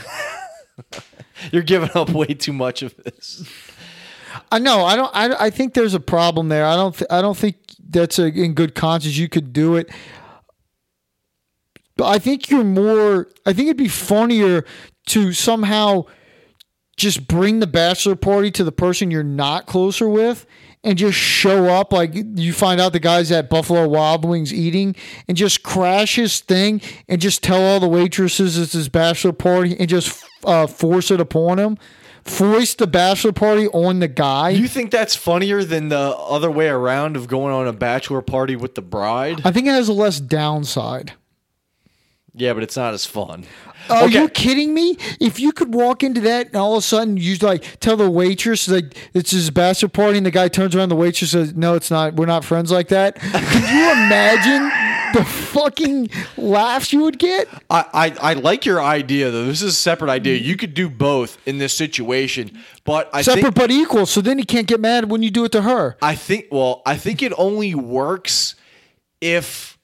(laughs) (laughs) You're giving up way too much of this. I know. I don't. I, I think there's a problem there. I don't. Th- I don't think that's a, in good conscience. You could do it. But I think you're more. I think it'd be funnier to somehow just bring the bachelor party to the person you're not closer with. And just show up like you find out the guy's at Buffalo Wild Wings eating, and just crash his thing, and just tell all the waitresses it's his bachelor party, and just uh, force it upon him, foist the bachelor party on the guy. You think that's funnier than the other way around of going on a bachelor party with the bride? I think it has a less downside. Yeah, but it's not as fun. Are Okay. you kidding me? If you could walk into that and all of a sudden you like tell the waitress like it's his bachelor party and the guy turns around the waitress says no it's not we're not friends like that. (laughs) Can you imagine the fucking laughs you would get? I, I, I like your idea though. This is a separate idea. Mm. You could do both in this situation, but I Separate think but equal. So then he can't get mad when you do it to her. I think well, I think it only works if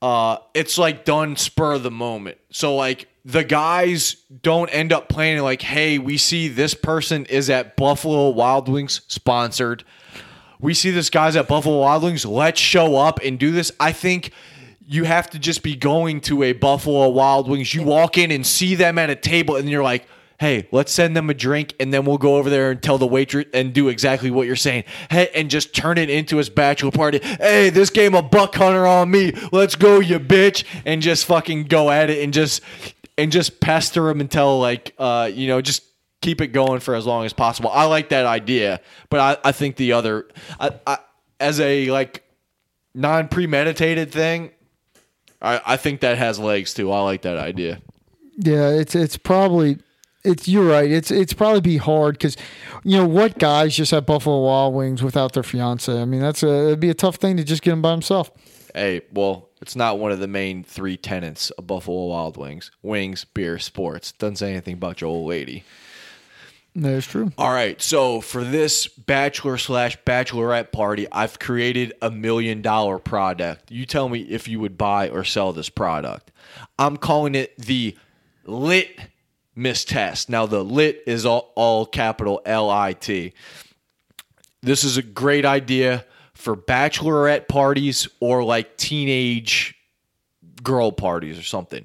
uh it's like done spur of the moment. So like the guys don't end up planning like, hey, we see this person is at Buffalo Wild Wings sponsored. We see this guy's at Buffalo Wild Wings. Let's show up and do this. I think you have to just be going to a Buffalo Wild Wings. You walk in and see them at a table, and you're like, hey, let's send them a drink, and then we'll go over there and tell the waitress and do exactly what you're saying. Hey, and just turn it into his bachelor party. Hey, this game of buck hunter on me. Let's go, you bitch, and just fucking go at it and just and just pester him until like uh you know just keep it going for as long as possible. I like that idea, but I, I think the other I, I, as a like non premeditated thing, I, I think that has legs too. I like that idea. Yeah, it's it's probably it's you're right. It's it's probably be hard because you know what guys just have Buffalo Wild Wings without their fiance. I mean that's a it'd be a tough thing to just get him by himself. Hey, well, it's not one of the main three tenants of Buffalo Wild Wings: wings, beer, sports. Doesn't say anything about your old lady. That's true. All right, so for this bachelor slash bachelorette party, I've created a million dollar product. You tell me if you would buy or sell this product. I'm calling it the Lit Miss Test. Now, the lit is all, all capital L I T. This is a great idea for bachelorette parties or like teenage girl parties or something.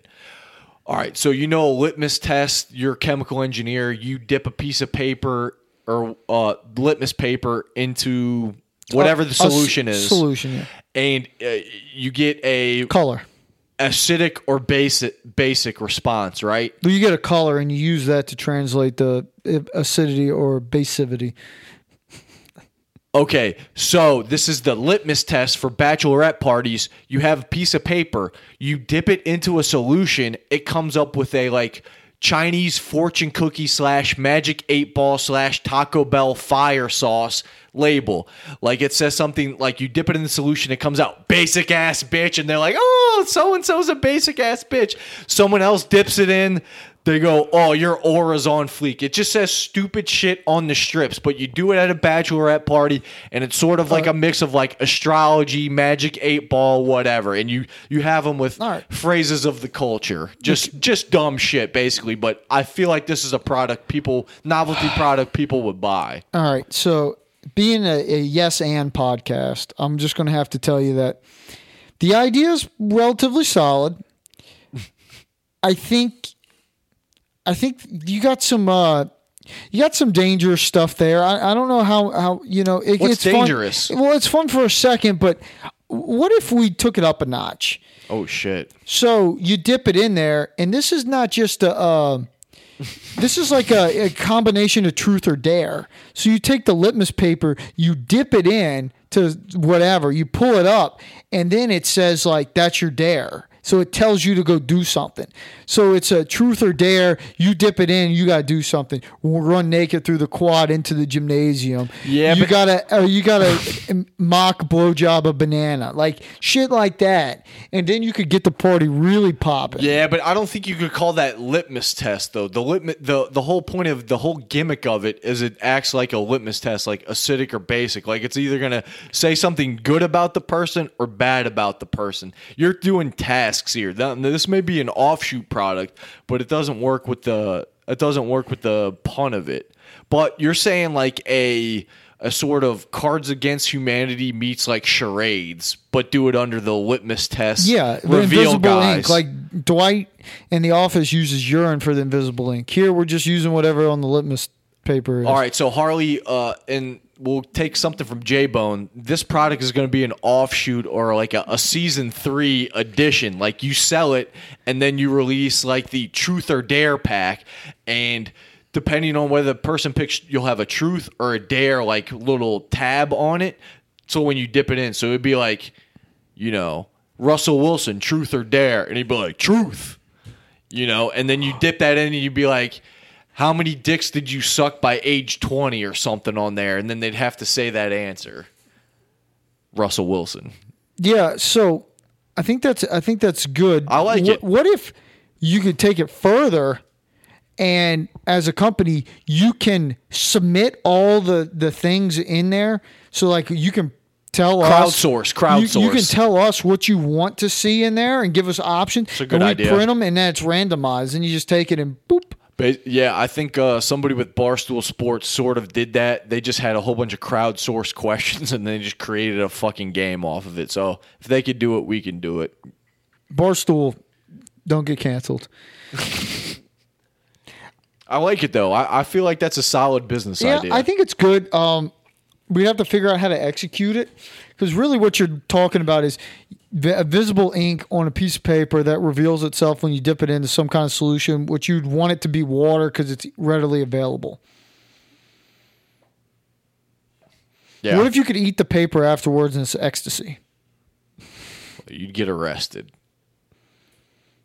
All right, so you know a litmus test. You're a chemical engineer. You dip a piece of paper or uh, litmus paper into whatever the A- a solution is, Solution, yeah. and uh, you get a Color. Acidic or basic basic response, right? You get a color and you use that to translate the acidity or basivity. Okay, so this is the litmus test for bachelorette parties. You have a piece of paper, you dip it into a solution, it comes up with a like Chinese fortune cookie slash magic eight ball slash Taco Bell fire sauce label. Like it says something like you dip it in the solution, it comes out basic ass bitch, and they're like, oh, so and so's a basic ass bitch. Someone else dips it in. They go, oh, your aura's on fleek. It just says stupid shit on the strips, but you do it at a bachelorette party, and it's sort of like a mix of like astrology, magic eight ball, whatever. And you you have them with right. phrases of the culture, just just dumb shit, basically. But I feel like this is a product people, novelty (sighs) product people would buy. All right. So, being a, a yes and podcast, I'm just going to have to tell you that the idea is relatively solid. (laughs) I think, I think you got some, uh, you got some dangerous stuff there. I, I don't know how, how you know it, What's it's fun- dangerous? Well, it's fun for a second, but what if we took it up a notch? Oh shit! So you dip it in there, and this is not just a. Uh, this is like a, a combination of truth or dare. So you take the litmus paper, you dip it in to whatever, you pull it up, and then it says like that's your dare. So it tells you to go do something. So it's a truth or dare. You dip it in, you got to do something. Run naked through the quad into the gymnasium. Yeah, you but- gotta uh, you gotta (laughs) mock blowjob a banana, like shit like that, and then you could get the party really popping. Yeah, but I don't think you could call that litmus test though. The litmus, the the whole point of the whole gimmick of it is it acts like a litmus test, like acidic or basic. Like it's either gonna say something good about the person or bad about the person. You're doing tasks here. Now, This may be an offshoot product, but it doesn't work with the it doesn't work with the pun of it. But you're saying like a a sort of Cards Against Humanity meets like charades, but do it under the litmus test. Yeah, the reveal invisible guys. ink. Like Dwight in the office uses urine for the invisible ink. Here we're just using whatever on the litmus paper. Is. All right, so Harley, uh, and we'll take something from J Bone. This product is going to be an offshoot or like a, a season three edition. Like you sell it, and then you release like the Truth or Dare pack, and depending on whether the person picks, you'll have a Truth or a Dare like little tab on it. So when you dip it in, so it'd be like, you know, Russell Wilson, Truth or Dare, and he'd be like Truth you know, and then you dip that in and you'd be like, how many dicks did you suck by age 20 or something on there? And then they'd have to say that answer. Russell Wilson. Yeah, so I think that's I think that's good. I like Wh- it. What if you could take it further and as a company you can submit all the the things in there so like you can tell us Crowdsource, you- You, can tell us what you want to see in there and give us options. It's a good and we idea. print them and then it's randomized and you just take it and boop. But yeah, I think uh, somebody with Barstool Sports sort of did that. They just had a whole bunch of crowdsourced (laughs) questions and they just created a fucking game off of it. So if they could do it, we can do it. Barstool, don't get canceled. (laughs) I like it though. I, I feel like that's a solid business Yeah, idea. I think it's good. Um, we have to figure out how to execute it because really, what you're talking about is visible ink on a piece of paper that reveals itself when you dip it into some kind of solution, which you'd want it to be water because it's readily available. yeah, What if you could eat the paper afterwards and it's ecstasy? you'd get arrested.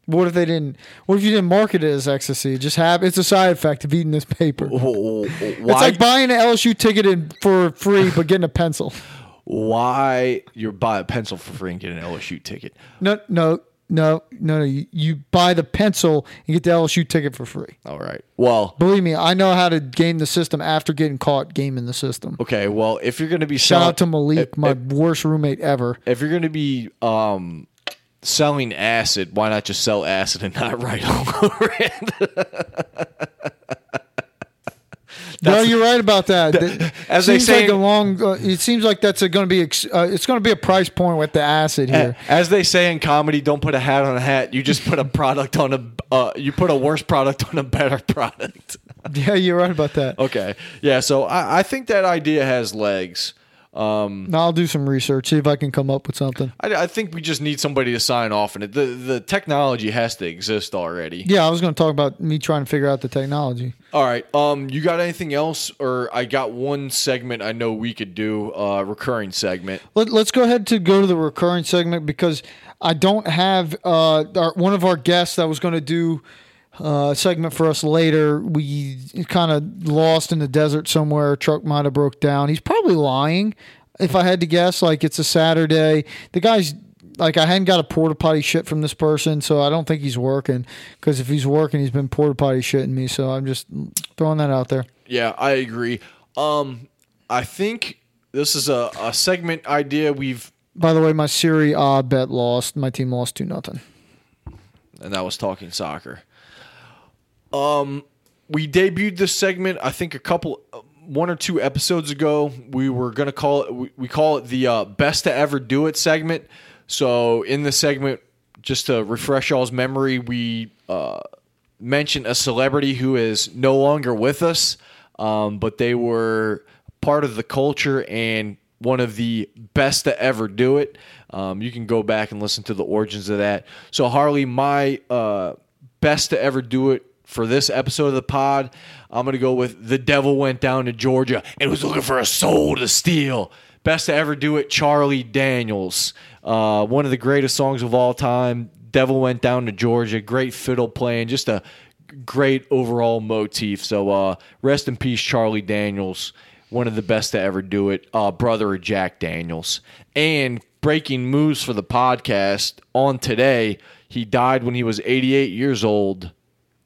What if they didn't? What if you didn't market it as ecstasy? Just have it's a side effect of eating this paper. Why? It's like buying an LSU ticket in for free but getting a pencil. Why you're buy a pencil for free and get an LSU ticket. No, no. no, no, no. You, you buy the pencil and get the LSU ticket for free. All right. Well, Believe me, I know how to game the system after getting caught gaming the system. okay. Well, if you're going to be Shout selling, out to Malik, if- my worst roommate ever. if you're going to be um, selling acid, why not just sell acid and not (laughs) write all over it? (laughs) No, you're right about that. That (laughs) as they say like a long. Uh, it seems like that's going to be. Ex- uh, it's going to be a price point with the acid here. As they say in comedy, don't put a hat on a hat. You just put a (laughs) product on a. Uh, you put a worse product on a better (laughs) product. yeah, you're right about that. okay. Yeah. So I, I think that idea has legs. Um, Now I'll do some research, see if I can come up with something. I, I think we just need somebody to sign off on it. The the technology has to exist already. Yeah, I was going to talk about me trying to figure out the technology. All right. Um, you got anything else, or I got one segment I know we could do, uh, recurring segment. Let, let's go ahead to go to the recurring segment because I don't have uh, our, one of our guests that was going to do uh, a segment for us later. We kind of lost in the desert somewhere. Truck might have broke down. He's probably lying. If I had to guess, like it's a Saturday. The guy's like I hadn't got a porta potty shit from this person, so I don't think he's working. Because if he's working, he's been porta potty shitting me. So I'm just throwing that out there. Yeah, I agree. Um, I think this is a, a segment idea we've, By the way, my Serie A bet lost. My team lost two nothing. and that was talking soccer. Um, we debuted this segment, I think, a couple, one or two episodes ago. We were gonna call it, we, call it the uh, best to ever do it segment. So in the segment, just to refresh y'all's memory, we uh, mentioned a celebrity who is no longer with us, um, but they were part of the culture and one of the best to ever do it. Um, you can go back and listen to the origins of that. So Harley, my uh, best to ever do it for this episode of the pod, I'm gonna go with the devil went down to Georgia and was looking for a soul to steal. Best to ever do it, Charlie Daniels. Uh, one of the greatest songs of all time. Devil went down to Georgia. Great fiddle playing. Just a great overall motif. So uh, rest in peace, Charlie Daniels. One of the best to ever do it. Uh, brother of Jack Daniels. And breaking moves for the podcast on today. He died when he was 88 years old.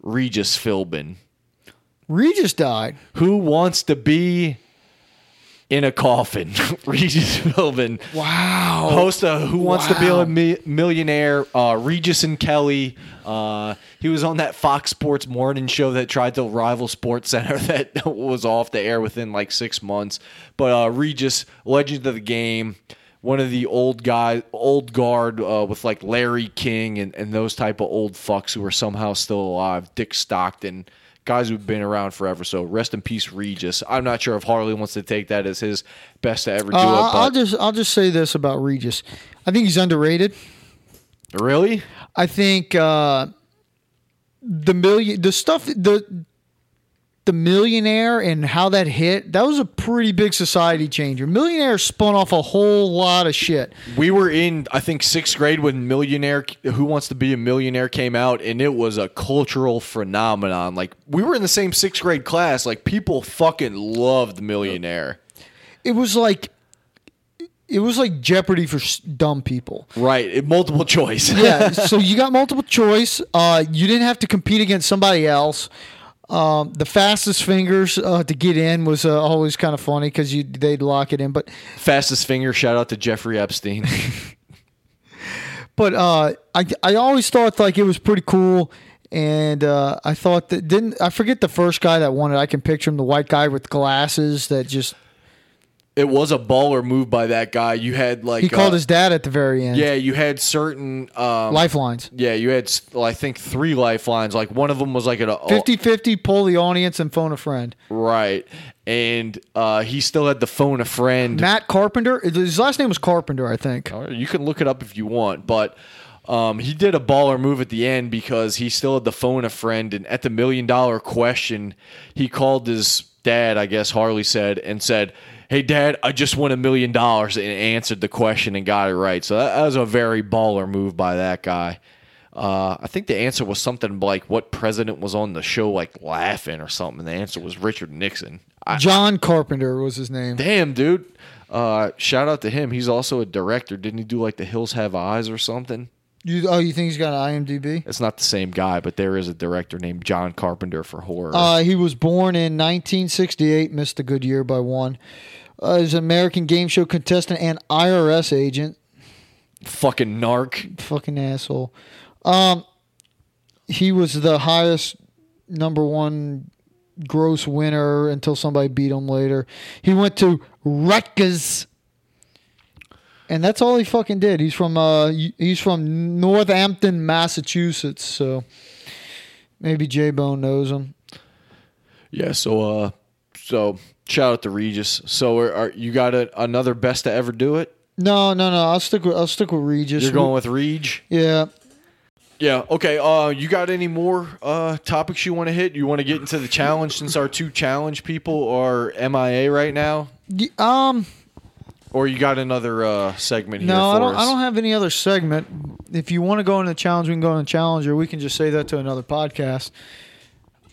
Regis Philbin. Regis died. Who wants to be in a coffin? (laughs) Regis Philbin. Wow. Host of Who Wants to Be a Mi- Millionaire, uh, Regis and Kelly. Uh, he was on that Fox Sports morning show that tried to rival Sports Center (laughs) that was off the air within like six months. But uh, Regis, legend of the game, one of the old guy, old guard uh, with like Larry King and, and those type of old fucks who are somehow still alive. Dick Stockton, guys who've been around forever. So rest in peace, Regis. I'm not sure if Harley wants to take that as his best to ever do Uh, it. I'll- I'll just I'll just say this about Regis. I think he's underrated. really, I think uh, the million the stuff the the millionaire and how that hit that was a pretty big society changer. Millionaire spun off a whole lot of shit. We were in, I think, sixth grade when Millionaire, Who Wants to Be a Millionaire came out, and it was a cultural phenomenon. Like, we were in the same sixth grade class. Like, people fucking loved Millionaire. It was like it was like Jeopardy for dumb people. Right. It- multiple (laughs) choice. yeah. So you got multiple choice. Uh, you didn't have to compete against somebody else. Um, the fastest fingers uh, to get in was uh, always kind of funny because you they'd lock it in. But Fastest finger. Shout out to Jeffrey Epstein. (laughs) but uh, I I always thought like it was pretty cool. And uh, I thought that didn't I forget the first guy that won it? I can picture him, the white guy with glasses that just it was a baller move by that guy. You had, like, he called uh, his dad at the very end. Yeah, you had certain. Um, Lifelines. yeah, you had, well, I think, three lifelines. Like, one of them was like a. 50-50, pull the audience and phone a friend. Right. And uh, he still had the phone a friend. Matt Carpenter. His last name was Carpenter, I think. Right, You can look it up if you want, but um, he did a baller move at the end because he still had the phone a friend, and at the million dollar question, he called his dad, I guess Harley said, and said, "Hey, Dad, I just won a million dollars," and answered the question and got it right. So that, that was a very baller move by that guy. Uh, I think the answer was something like what president was on the show, like laughing or something. The answer was Richard Nixon. I, John Carpenter was his name. Damn, dude. Uh, shout out to him. He's also a director. Didn't he do like The Hills Have Eyes or something? You oh, you think he's got an IMDb? It's not the same guy, but there is a director named John Carpenter for horror. Uh, he was born in 1968, missed a good year by one. Uh, he's an American game show contestant and IRS agent. Fucking narc. Fucking asshole. Um, he was the highest number one gross winner until somebody beat him later. He went to Rutgers. And that's all he fucking did. He's from uh he's from Northampton, Massachusetts, so maybe J Bone knows him. Yeah. So, uh, so shout out to Regis. So, are, are you got a, another best to ever do it? No, no, no. I'll stick with I'll stick with Regis. You're going with Reg. Yeah. Yeah. Okay. Uh, you got any more uh topics you want to hit? You want to get into the challenge since our two challenge people are MIA right now, Um or you got another uh segment here? no, I don't us? I don't have any other segment. If you want to go in the challenge, we can go in the challenge or we can just say that to another podcast.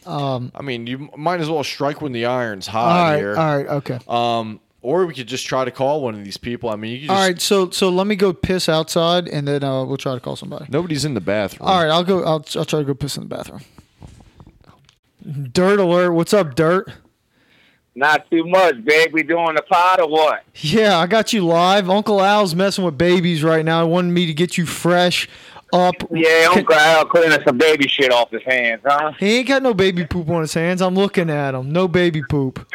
Um I mean, you might as well strike when the iron's hot right, here. all right, okay. Um, or we could just try to call one of these people. I mean, you could just, All right, so so let me go piss outside and then uh, we'll try to call somebody. Nobody's in the bathroom. All right, I'll go. I'll, I'll try to go piss in the bathroom. Dirt alert! What's up, Dirt? Not too much, babe. We doing the pod or what? Yeah, I got you live. Uncle Al's messing with babies right now. He wanted me to get you fresh up. Yeah, Uncle Al cleaning some baby shit off his hands, huh? He ain't got no baby poop on his hands. I'm looking at him. No baby poop.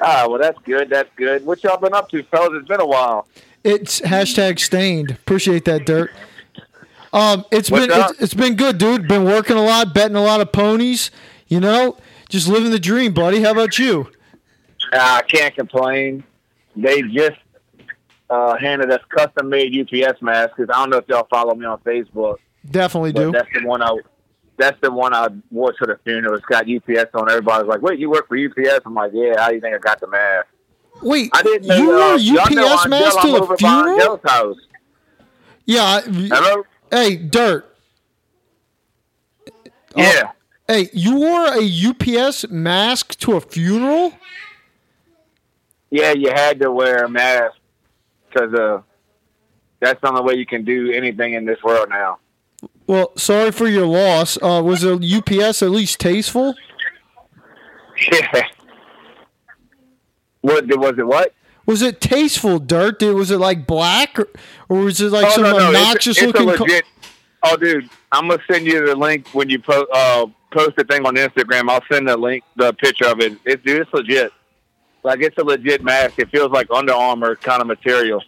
Ah, well, that's good. That's good. What y'all been up to, fellas? It's been a while. It's hashtag stained. Appreciate that, Dirt. Um, it's What's been it's, it's been good, dude. Been working a lot, betting a lot of ponies. You know, just living the dream, buddy. How about you? Ah, I can't complain. They just uh, handed us custom-made UPS mask because I don't know if y'all follow me on Facebook, Definitely do. that's the one I. That's the one I wore to the funeral. It's got UPS on. Everybody's like, "Wait, you work for UPS?" I'm like, "Yeah." How do you think I got the mask? Wait, I didn't know. you uh, wore know UPS mask to a funeral? House. Yeah. I- Hello. Hey, Dirt. Yeah. Hey, you wore a UPS mask to a funeral? Yeah, you had to wear a mask because uh, that's the only way you can do anything in this world now. Well, sorry for your loss. Uh, was the UPS at least tasteful? Yeah. (laughs) What was it? What? Was it tasteful, Dirt? Did, was it like black, or, or was it like some Oh, it's- obnoxious it's, looking? a co- oh, dude, I'm gonna send you the link when you post uh, post the thing on Instagram. I'll send the link, the picture of it. It's dude, it's legit. Like it's a legit mask. It feels like Under Armour kind of material,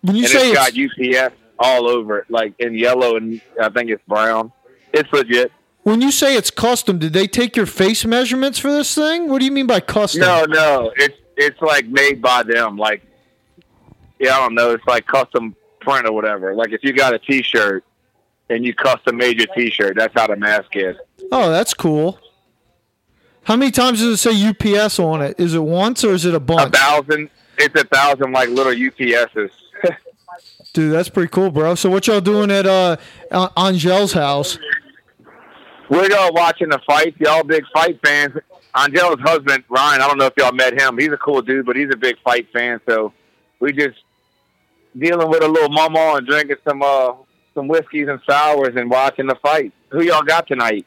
when you and say it's it's, got UPS all over it, like in yellow and I think it's brown. It's legit. when you say it's custom, did they take your face measurements for this thing? What do you mean by custom? No, no, it's it's like made by them. Like, yeah, I don't know. It's like custom print or whatever. Like if you got a T-shirt and you custom made your T-shirt, that's how the mask is. Oh, that's cool. How many times does it say UPS on it? Is it once or is it a bunch? A thousand. It's a thousand like little UPSs. (laughs) Dude, that's pretty cool, bro. So what y'all doing at uh Angel's house? We're all watching the fights. Y'all big fight fans. Angel's husband Ryan. I don't know if y'all met him. He's a cool dude, but he's a big fight fan. So we just dealing with a little mama and drinking some uh some whiskeys and sours and watching the fight. Who y'all got tonight?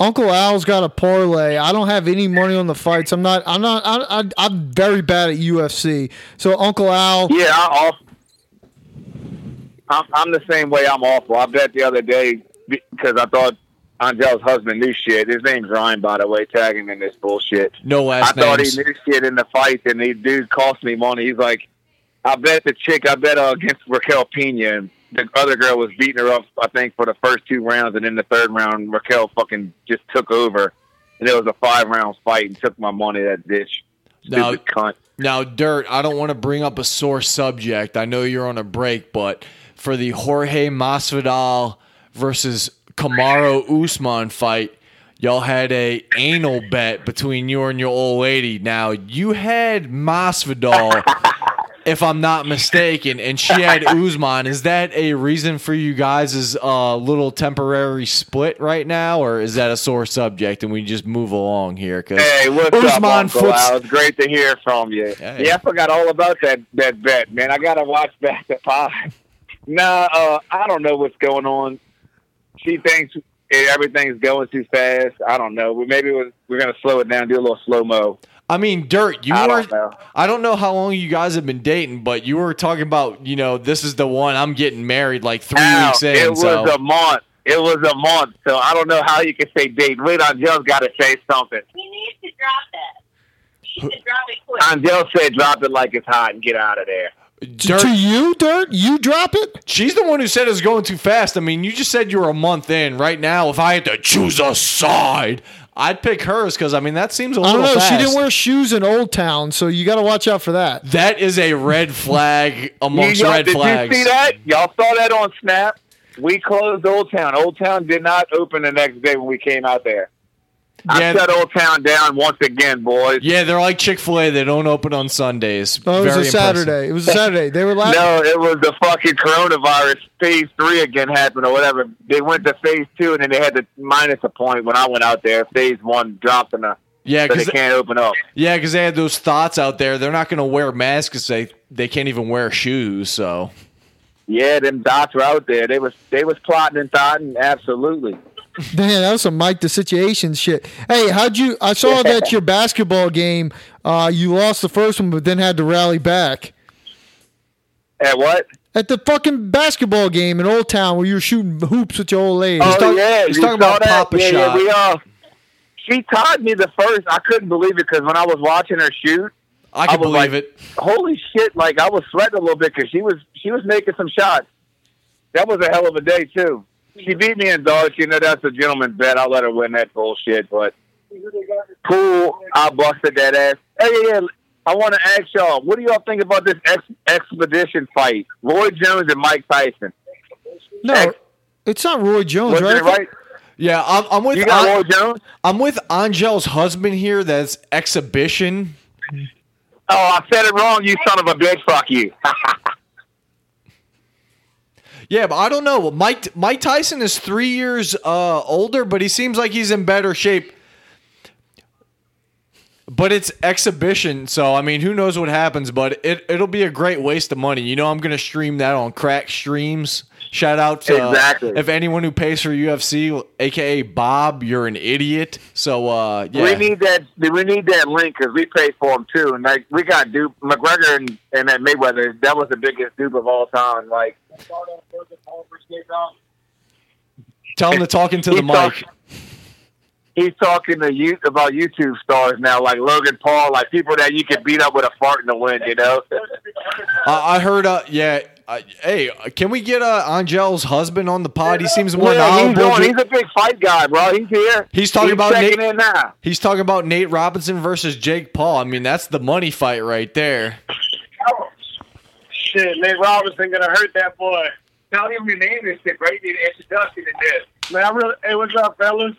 Uncle Al's got a parlay. I don't have any money on the fights. I'm not. I'm not. I, I, I'm very bad at UFC. So Uncle Al. Yeah, I off. I'm, I'm the same way. I'm awful. I bet the other day because I thought Angel's husband knew shit. His name's Ryan, by the way, tagging in this bullshit. No last I thought he knew shit in the fight, and the dude cost me money. He's like, I bet the chick, I bet uh, against Raquel Pena, and the other girl was beating her up, I think, for the first two rounds, and in the third round, Raquel fucking just took over, and it was a five round fight, and took my money. That bitch, Now- cunt. Now, Dirt, I don't want to bring up a sore subject. I know you're on a break, but for the Jorge Masvidal versus Kamaru Usman fight, y'all had a anal bet between you and your old lady. Now, you had Masvidal, (laughs) if I'm not mistaken, and she had (laughs) Usman. Is that a reason for you guys' uh, little temporary split right now, or is that a sore subject and we just move along here? 'Cause Hey, what's up, Uncle Al? It's great to hear from you. Hey. Yeah, I forgot all about that that bet, man. I gotta watch back the pod. (laughs) Nah, uh, I don't know what's going on. She thinks everything's going too fast. I don't know. Maybe we're, we're going to slow it down, do a little slow mo. I mean, Dirt, you I were. Don't I don't know how long you guys have been dating, but you were talking about, you know, this is the one I'm getting married like three Al, weeks in. it was so. a month. It was a month, so I don't know how you can say date. Wait, Angel got to say something. He needs to drop that. He needs to drop it quick. Angel said, "Drop it like it's hot and get out of there." Dirt, To you, Dirt? You drop it? she's the one who said it was going too fast. I mean, you just said you were a month in. Right now, if I had to choose a side, I'd pick hers because I mean that seems a I little don't know. fast. She didn't wear shoes in Old Town, so you got to watch out for that. That is a red flag (laughs) amongst y'all, red did flags. you see that? Y'all saw that on Snap? We closed Old Town. Old Town did not open the next day when we came out there. Yeah. I shut Old Town down once again, boys. Yeah, they're like Chick Fil A. They don't open on Sundays. Oh, it was Very a Saturday. It was a Saturday. They were la- (laughs) No, it was the fucking coronavirus. Phase three again happened or whatever. They went to phase two and then they had to minus a point when I went out there. Phase one dropped in the Yeah, so they can't open up. yeah, because they had those thoughts out there. They're not going to wear masks because they they can't even wear shoes. So Yeah, them dots were out there. They was they was plotting and thoughting. Absolutely. Man, that was some Mike the Situation shit. Hey, how'd you? I saw that your basketball game, uh, you lost the first one, but then had to rally back. At what? At the fucking basketball game in Old Town where you were shooting hoops with your old lady. Oh talk- yeah, he's you talking about that? Papa yeah, Shot. Yeah, we uh, she taught me the first. I couldn't believe it because when I was watching her shoot, I can I was believe like- it. holy shit! Like I was sweating a little bit because she was she was making some shots. That was a hell of a day too. She beat me in darts. You know that's a gentleman's bet. I'll let her win that bullshit. But pool, I busted that ass. Hey, yeah, yeah. I want to ask y'all, what do y'all think about this ex- expedition fight? Roy Jones and Mike Tyson. no, it's not Roy Jones, right? right? Yeah, I'm, I'm with You got An- Roy Jones? I'm with Angel's husband here. That's exhibition. Oh, I said it wrong. You son of a bitch. Fuck you. (laughs) Yeah, but I don't know. Mike Mike Tyson is three years uh, older, but he seems like he's in better shape. But it's exhibition, so I mean, who knows what happens? But it it'll be a great waste of money. You know, I'm gonna stream that on Crack Streams. Shout out to uh, Exactly. if anyone who pays for UFC, aka Bob, you're an idiot. So uh, yeah, We need that. We need that link because we paid for him too, and like we got dupe McGregor and, and that Mayweather. That was the biggest dupe of all time. Like tell him to talk into the He mic. he's talking to you about YouTube stars now, like Logan Paul, like people that you could beat up with a fart in the wind. You know. I I heard. Uh, yeah. Uh, hey, can we get uh, Angel's husband on the pod? He seems more yeah, he's, knowledgeable. on, he's a big fight guy, bro. He's here. He's talking about Nate- in now. He's talking about Nate Robinson versus Jake Paul. I mean, that's the money fight right there. Shit, Nate Robinson gonna hurt that boy. Tell him your name and shit, right? Need an introduction to this. Man, I really. Hey, what's up, fellas?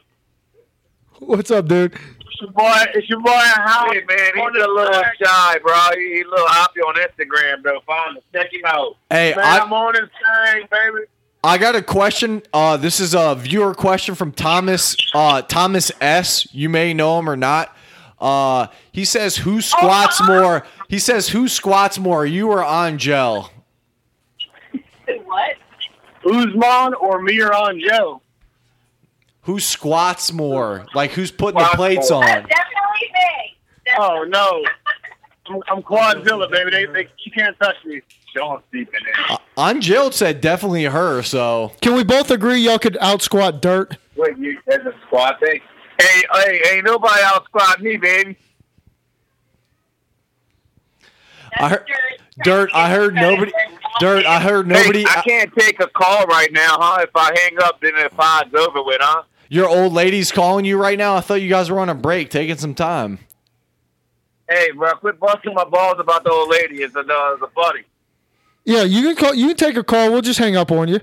What's up, dude? It's your boy. It's your boy Howard. Hey man, he's a little shy, bro. He- He's a little hoppy on Instagram, though. Find him, check him out. Hey, Man, I'm on this thing, baby. I got a question. Uh, this is a viewer question from Thomas uh, Thomas S. You may know him or not. Uh, he says, "Who squats more?" He says, "Who squats more, you or Angel?" what? Uzman or me or Angel? Who squats more? Like who's putting the plates more. on? Definitely me. Oh no, I'm, I'm Quadzilla, baby. They, they, you can't touch me. Sean's deep in there. Uh, Angel said definitely her. So Can we both agree y'all could out squat Dirt? Wait, you that's a squat thing? Hey, hey, ain't nobody out squat me, baby. I heard- Dirt, I heard nobody- Dirt, I heard nobody. Hey, I can't take a call right now, huh? If I hang up, then the five's over with, huh? Your old lady's calling you right now. I thought you guys were on a break, taking some time. Hey, bro, quit busting my balls about the old lady It's a, uh, as a buddy. Yeah, you can call. You can take a call. We'll just hang up on you.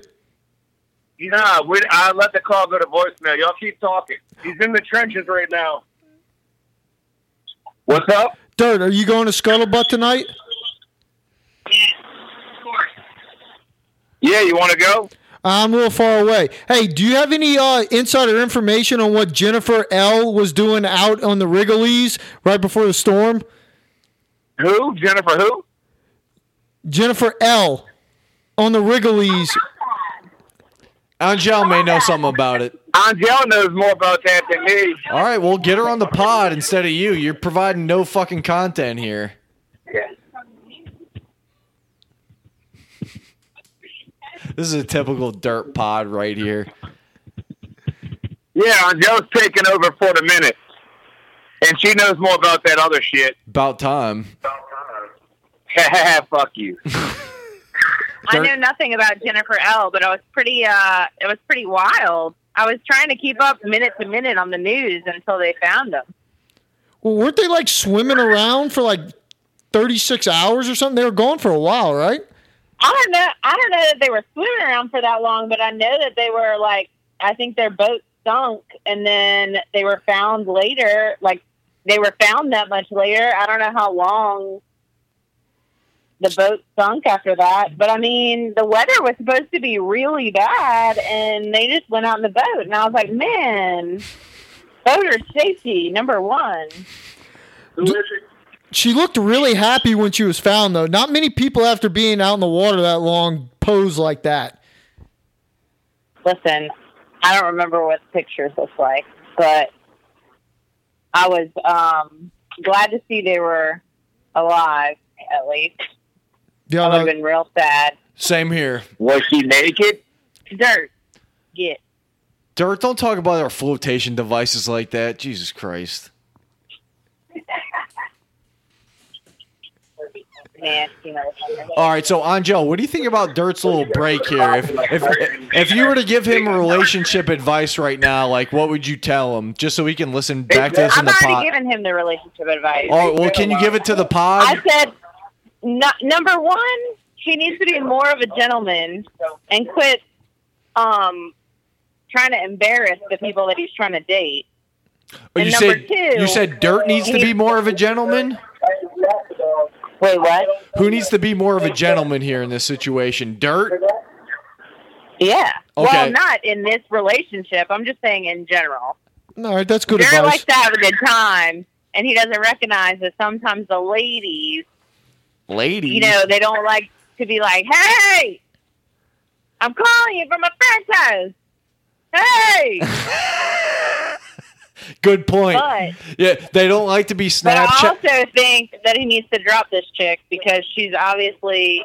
Nah, we, I let the call go to voicemail. Y'all keep talking. He's in the trenches right now. What's up? Dirt, are you going to Scuttlebutt tonight? Of course. Yeah, you want to go? I'm a little far away. Hey, do you have any uh, insider information on what Jennifer L was doing out on the Wrigley's right before the storm? Who? Jennifer who? Jennifer L. on the Wrigley's. Angel may know something about it. Angel knows more about that than me. All right, well, get her on the pod instead of you. You're providing no fucking content here. This is a typical dirt pod right here. Yeah, Angel's taking over for the minute. And she knows more about that other shit. About time. About (laughs) time. Fuck you. (laughs) I Dirt- know nothing about Jennifer L, but it was pretty uh it was pretty wild. I was trying to keep up minute to minute on the news until they found them. Well, weren't they like swimming around for like 36 hours or something? They were gone for a while, right? I don't know I don't know that they were swimming around for that long, but I know that they were like I think their boat sunk and then they were found later like they were found that much later. I don't know how long the boat sunk after that. But I mean, the weather was supposed to be really bad, and they just went out in the boat. And I was like, man, boater safety number one. She looked really happy when she was found, though. Not many people, after being out in the water that long, pose like that. Listen, I don't remember what the pictures look like, but I was um, glad to see they were alive at least. Yeah, I would have been real sad. Same here. Was she naked? Dirt, get. Dirt, don't talk about our flotation devices like that. Jesus Christ. Nasty motherfucker. All right, so Angel, what do you think about Dirt's little break here? If if if you were to give him relationship advice right now, like what would you tell him, just so we can listen back to this in the pod? I've already given him the relationship advice. Oh, well, can you give it to the pod? I said, no, number one, he needs to be more of a gentleman and quit um, trying to embarrass the people that he's trying to date. Oh, you said two- you said Dirt needs to be more of a gentleman. (laughs) Wait, what? Who needs to be more of a gentleman here in this situation? Dirt. Yeah. Okay. Well, not in this relationship. I'm just saying in general. all right, that's good Jared advice. likes to have a good time, and he doesn't recognize that sometimes the ladies, Ladies. you know, they don't like to be like, "Hey, I'm calling you from a friend's house." Hey, (laughs) (laughs) Good point. but Yeah, they don't like to be but I also think that he needs to drop this chick because she's obviously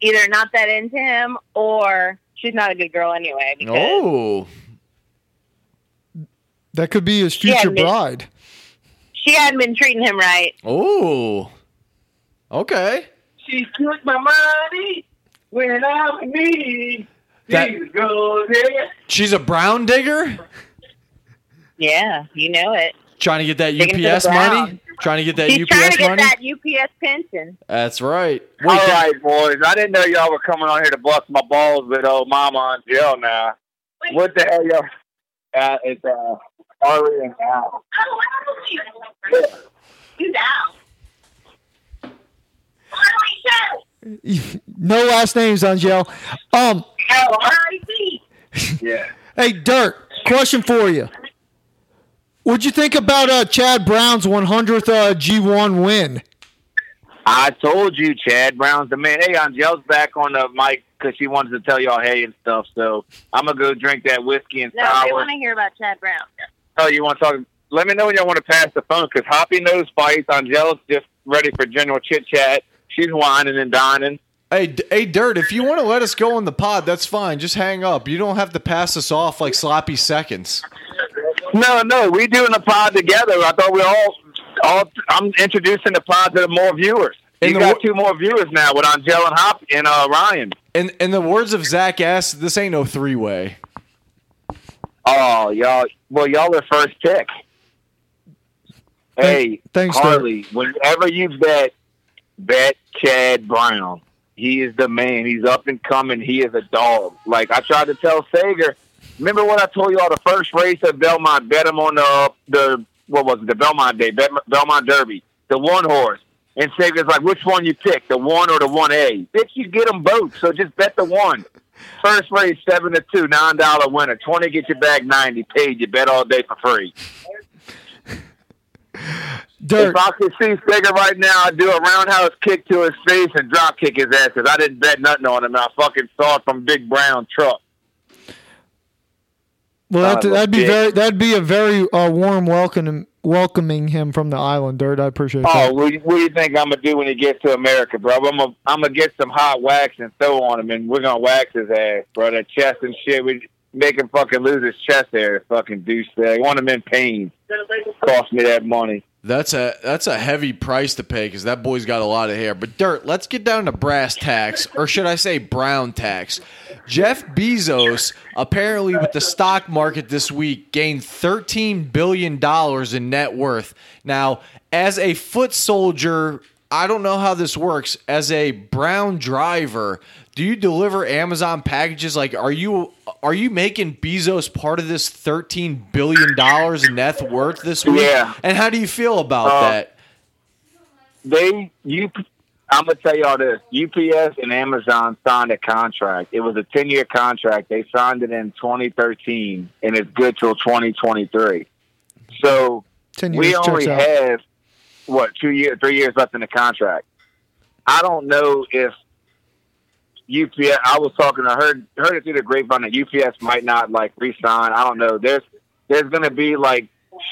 either not that into him or she's not a good girl anyway. Oh, that could be his Yeah, future Nick. bride. she hadn't been treating him right. oh. Okay. She took my money when I was me. That- She. She's a brown digger, Yeah, you know it. trying to get that Taking it to the UPS money. Trying to get that She's trying UPS to get money. that UPS pension. That's right. Wait, All that- boys. I didn't know y'all were coming on here to bust my balls with old Mama Angel now. What the hell, y'all? Uh, it's uh, Ari and Al. You down. (laughs) no last names, Angel. Um, R.I.P. Yeah. hey, Dirt. Question for you. What'd you think about uh, Chad Brown's 100th uh, G1 win? I told you, Chad Brown's the man. Hey, Angel's back on the mic because she wanted to tell y'all hey and stuff. So I'm gonna go drink that whiskey and No, they sour. want to hear about Chad Brown. Oh, you want to talk? Let me know when y'all want to pass the phone because Hoppy knows fights. Angel's just ready for general chit chat. She's whining and dining. hey, D- hey, Dirt. If you want to let us go on the pod, that's fine. Just hang up. You don't have to pass us off like sloppy seconds. No, no, we doing the pod together. I thought we all, all. I'm introducing the pod to more viewers. And you the got two more viewers now with Angel and Hop and uh, Ryan. In in the words of Zach S, this ain't no three way. Oh, y'all. Well, y'all are first pick. Hey, thanks, Harley. Whenever you bet, bet Chad Brown. He is the man. He's up and coming. He is a dog. Like I tried to tell Sager. Remember what I told y'all the first race at Belmont? Bet him on the the what was it? The Belmont Day, Belmont Derby, the one horse. And Sager's like, which one you pick, the one or the one A? Bitch, you get them both. So just bet the one. First race, seven to two, nine dollar winner. Twenty get you back ninety. Paid you bet all day for free. Dirt. If I could see Steger right now, I'd do a roundhouse kick to his face and drop kick his ass because I didn't bet nothing on him. I fucking saw it from Big Brown truck. Well, Uh, that, that'd be very that'd be a very uh, warm welcome welcoming him from the island, Dirt. I appreciate Oh, that. what, do you- what do you think I'm gonna do when he gets to America, bro? I'm gonna I'm gonna get some hot wax and throw on him, and we're gonna wax his ass, bro. That chest and shit. We make him fucking lose his chest hair. Fucking douchebag. I want him in pain. Cost me that money. That's a that's a heavy price to pay because that boy's got a lot of hair. But dirt, let's get down to brass tacks, or should I say brown tacks? Jeff Bezos apparently with the stock market this week gained thirteen billion dollars in net worth. Now, as a foot soldier, I don't know how this works. As a brown driver, do you deliver Amazon packages? Like, are you are you making Bezos part of this thirteen billion dollars net worth this week? Yeah. And how do you feel about Uh, that? They you. I'm gonna tell y'all this. UPS and Amazon signed a contract. It was a 10 year contract. They signed it in 2013, and it's good till 2023. So Ten years we checks only out. have what two years, three years left in the contract. I don't know if UPS. I was talking. I heard heard it through the grapevine that UPS might not like resign. I don't know. There's there's going to be like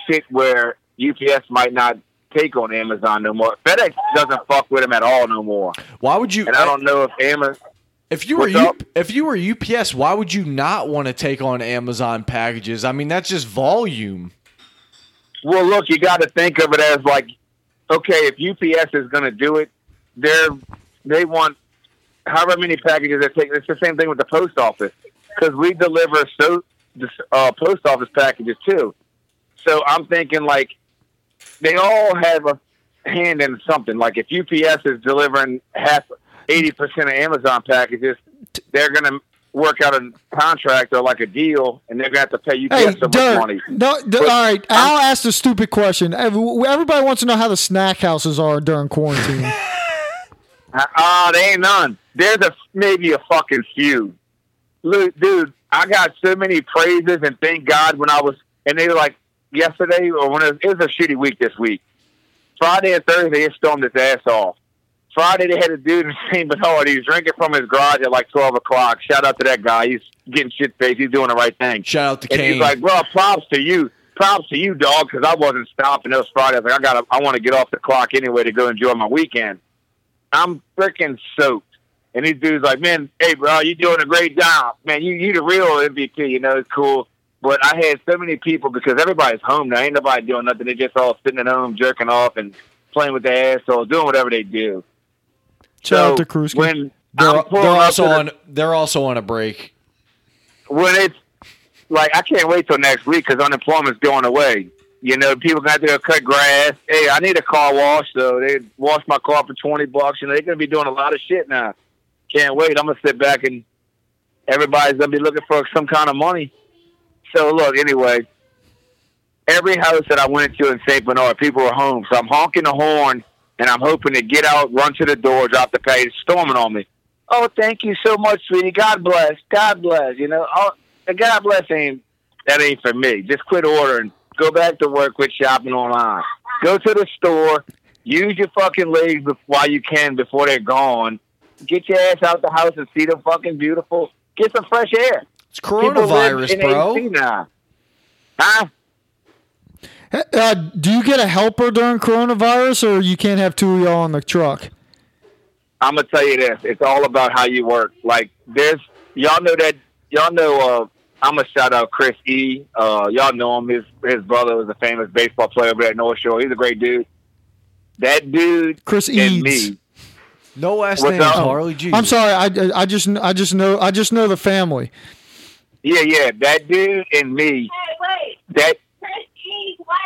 shit where UPS might not take on Amazon no more. FedEx doesn't fuck with them at all no more. Why would you? And I don't know if Amazon. If you were U, if you were UPS, why would you not want to take on Amazon packages? I mean, that's just volume. Well, look, you got to think of it as like, okay, if UPS is going to do it, they're they want however many packages they take. It's the same thing with the post office because we deliver so uh, post office packages too. So I'm thinking like they all have a hand in something. Like if UPS is delivering half, eighty percent of Amazon packages, they're going to work out a contract or like a deal, and they're going to have to pay UPS Hey, so money. No, d- all right. I'll ask the stupid question. Everybody wants to know how the snack houses are during quarantine. (laughs) Ah, they ain't none. There's a maybe a fucking few. Look, dude, I got so many praises and thank God when I was and they were like yesterday or when it was, it was a shitty week this week. Friday and Thursday, it stormed its ass off. Friday, they had a dude in (laughs) St. Bernard. He was drinking from his garage at like twelve o'clock. Shout out to that guy. He's getting shit faced. He's doing the right thing. Shout out to And Kane. he's like, bro, props to you. Props to you, dog, because I wasn't stopping. It was Friday. I was like, I got, I want to get off the clock anyway to go enjoy my weekend. I'm freaking soaked. And these dudes like, man, hey, bro, you're doing a great job, man. You, you the real MVP. You know, it's cool. But I had so many people because everybody's home now. Ain't nobody doing nothing. They just all sitting at home, jerking off and playing with their assholes, doing whatever they do. Shout out So to Krusky. When they're, they're also the- on. They're also on a break. when it's like I can't wait till next week because unemployment's going away. You know, people got to go cut grass. Hey, I need a car wash, so they wash my car for twenty bucks. You know, they're gonna be doing a lot of shit now. Can't wait. I'm gonna sit back and everybody's gonna be looking for some kind of money. So look, anyway, every house that I went to in St. Bernard, people were home. So I'm honking the horn and I'm hoping to get out, run to the door, drop the It's storming on me. Oh, thank you so much, sweetie. God bless. God bless. You know, oh, God bless ain't that ain't for me. Just quit ordering. Go back to work. Quit shopping online. Go to the store. Use your fucking legs while you can before they're gone. Get your ass out the house and see the fucking beautiful. Get some fresh air. It's People coronavirus, in bro. AC now. Huh? Uh, do you get a helper during coronavirus, or you can't have two of y'all on the truck? I'm gonna tell you this. It's all about how you work. Like there's y'all know that y'all know uh I'm gonna shout out Chris E. Uh y'all know him. His his brother was a famous baseball player over at North Shore. He's a great dude. That dude Chris and Eads. me. No last What's name. up? Harley Jesus. I'm sorry. I, I just I just know I just know the family. Yeah, yeah, that dude and me. Hey, wait. That Chris E. White.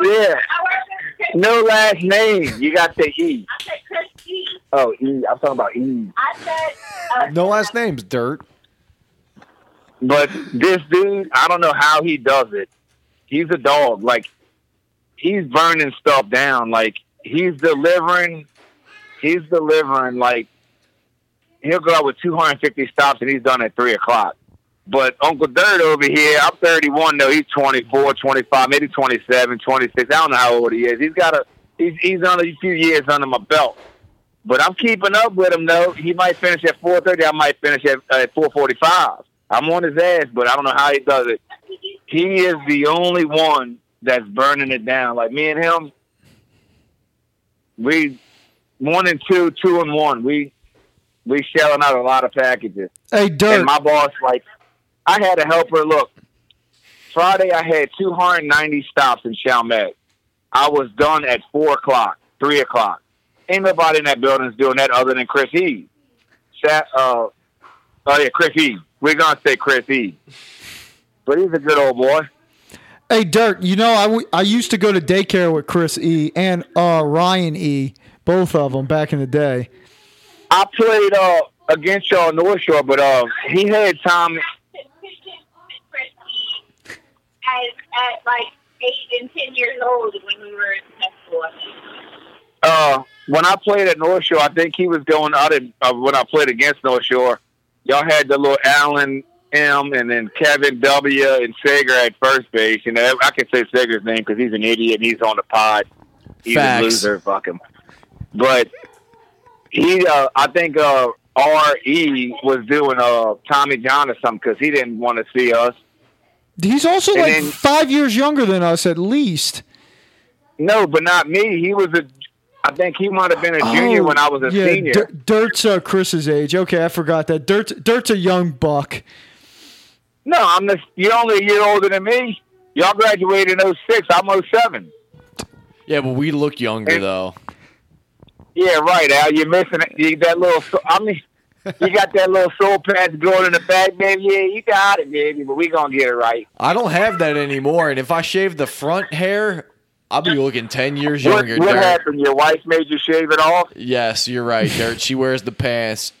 I Yeah. I work with Chris. no last name. You got the E. I said Chris E. Oh, E. I'm talking about E. I said. Uh, no last names. Dirt. But this dude, I don't know how he does it. He's a dog. Like he's burning stuff down. Like he's delivering. He's delivering. Like he'll go out with 250 stops, and he's done at three o'clock. But Uncle Dirt over here, I'm 31 though. He's 24, 25, maybe 27, 26. I don't know how old he is. He's got a he's he's on a few years under my belt. But I'm keeping up with him though. He might finish at 4:30. I might finish at, at 4:45. I'm on his ass, but I don't know how he does it. He is the only one that's burning it down. Like me and him, we one and two, two and one. We we shelling out a lot of packages. Hey, Dirt. And my boss, like, I had to help her. Look, Friday I had 290 stops in Chalmette. I was done at four o'clock, three o'clock. Ain't nobody in that building's doing that other than Chris E. Sat, uh, oh yeah, Chris E. We're gonna say Chris E. But he's a good old boy. Hey, Dirt. You know, I, w- I used to go to daycare with Chris E. and uh, Ryan E. Both of them back in the day. I played uh, against y'all North Shore, but uh, he had time. At, at like eight and ten years old when we were in high school. Uh, when I played at North Shore, I think he was going out. In, uh, when I played against North Shore, y'all had the little Allen M and then Kevin W and Sager at first base. You know, I can say Sager's name because he's an idiot and he's on the pod. He's Facts. a loser. Fuck him. But he, uh, I think uh, R.E. was doing uh, Tommy John or something because he didn't want to see us. He's also And like then- five years younger than us, at least. No, but not me. He was a. I think he might have been a junior Oh, when I was a yeah, senior. Dir- Dirt's uh, Chris's age. Okay, I forgot that. Dirt's Dirt's a young buck. No, I'm the. You're only a year older than me. Y'all graduated in 06. I'm 07. Yeah, but we look younger And- though. Yeah, right, Al. You're missing it. You, that little. so- I mean, you got that little soul patch going in the back, baby. Yeah, you got it, baby. But we gonna get it right. I don't have that anymore, and if I shave the front hair, I'll be looking ten years What, younger. what Dirt. happened? Your wife made you shave it off? Yes, you're right, Dirt. She wears the pants.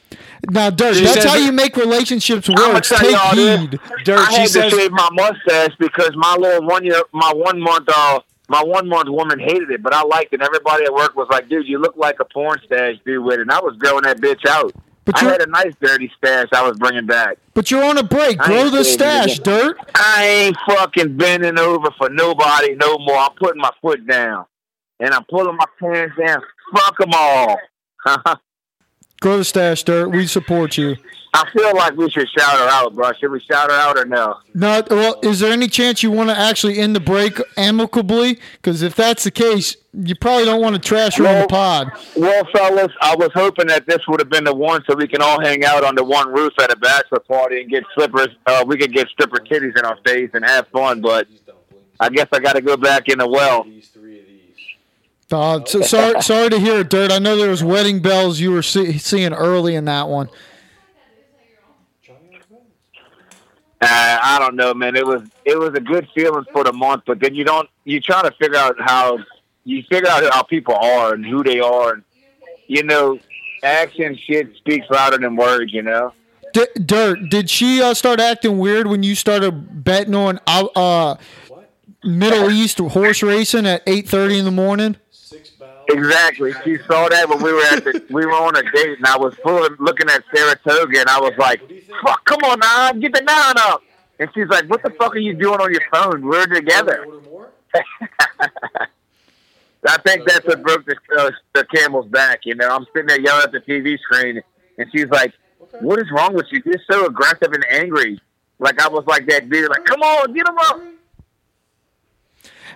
Now, Dirt, She that's says how you make relationships I'ma work. Take y'all this. heed. Dirt, I she had says to shave my mustache because my little one year, my one month, uh, my one month woman hated it, but I liked it. Everybody at work was like, "Dude, you look like a porn stash dude with it." And I was growing that bitch out. But I had a nice dirty stash I was bringing back. but you're on a break. Grow the stash. Dirt. I ain't fucking bending over for nobody no more. I'm putting my foot down, and I'm pulling my pants down. Fuck them all. (laughs) Grow the stash, Dirt. We support you. I feel like we should shout her out, bro. Should we shout her out or no? Not well. Is there any chance you want to actually end the break amicably? Because if that's the case, you probably don't want to trash her on the pod. Well, fellas, I was hoping that this would have been the one so we can all hang out under one roof at a bachelor party and get slippers. Uh, we could get stripper titties in our face and have fun, but I guess I got to go back in the well. Uh, so, sorry, sorry to hear it, Dirt. I know there was wedding bells you were see, seeing early in that one. Uh, I don't know, man. It was it was a good feeling for the month, but then you don't. You try to figure out how you figure out how people are and who they are, and you know, action shit speaks louder than words. You know. D- Dirt, did she uh, start acting weird when you started betting on uh, uh, Middle East horse racing at eight thirty in the morning? Exactly. She saw that when we were at the we were on a date, and I was pulling, looking at Saratoga, and I was like, "Fuck, come on, now, get the nine up." And she's like, "What the fuck are you doing on your phone? We're together." (laughs) I think that's what broke the, uh, the camel's back. You know, I'm sitting there yelling at the TV screen, and she's like, "What is wrong with you? You're so aggressive and angry." Like I was like that dude, like, "Come on, get him up!"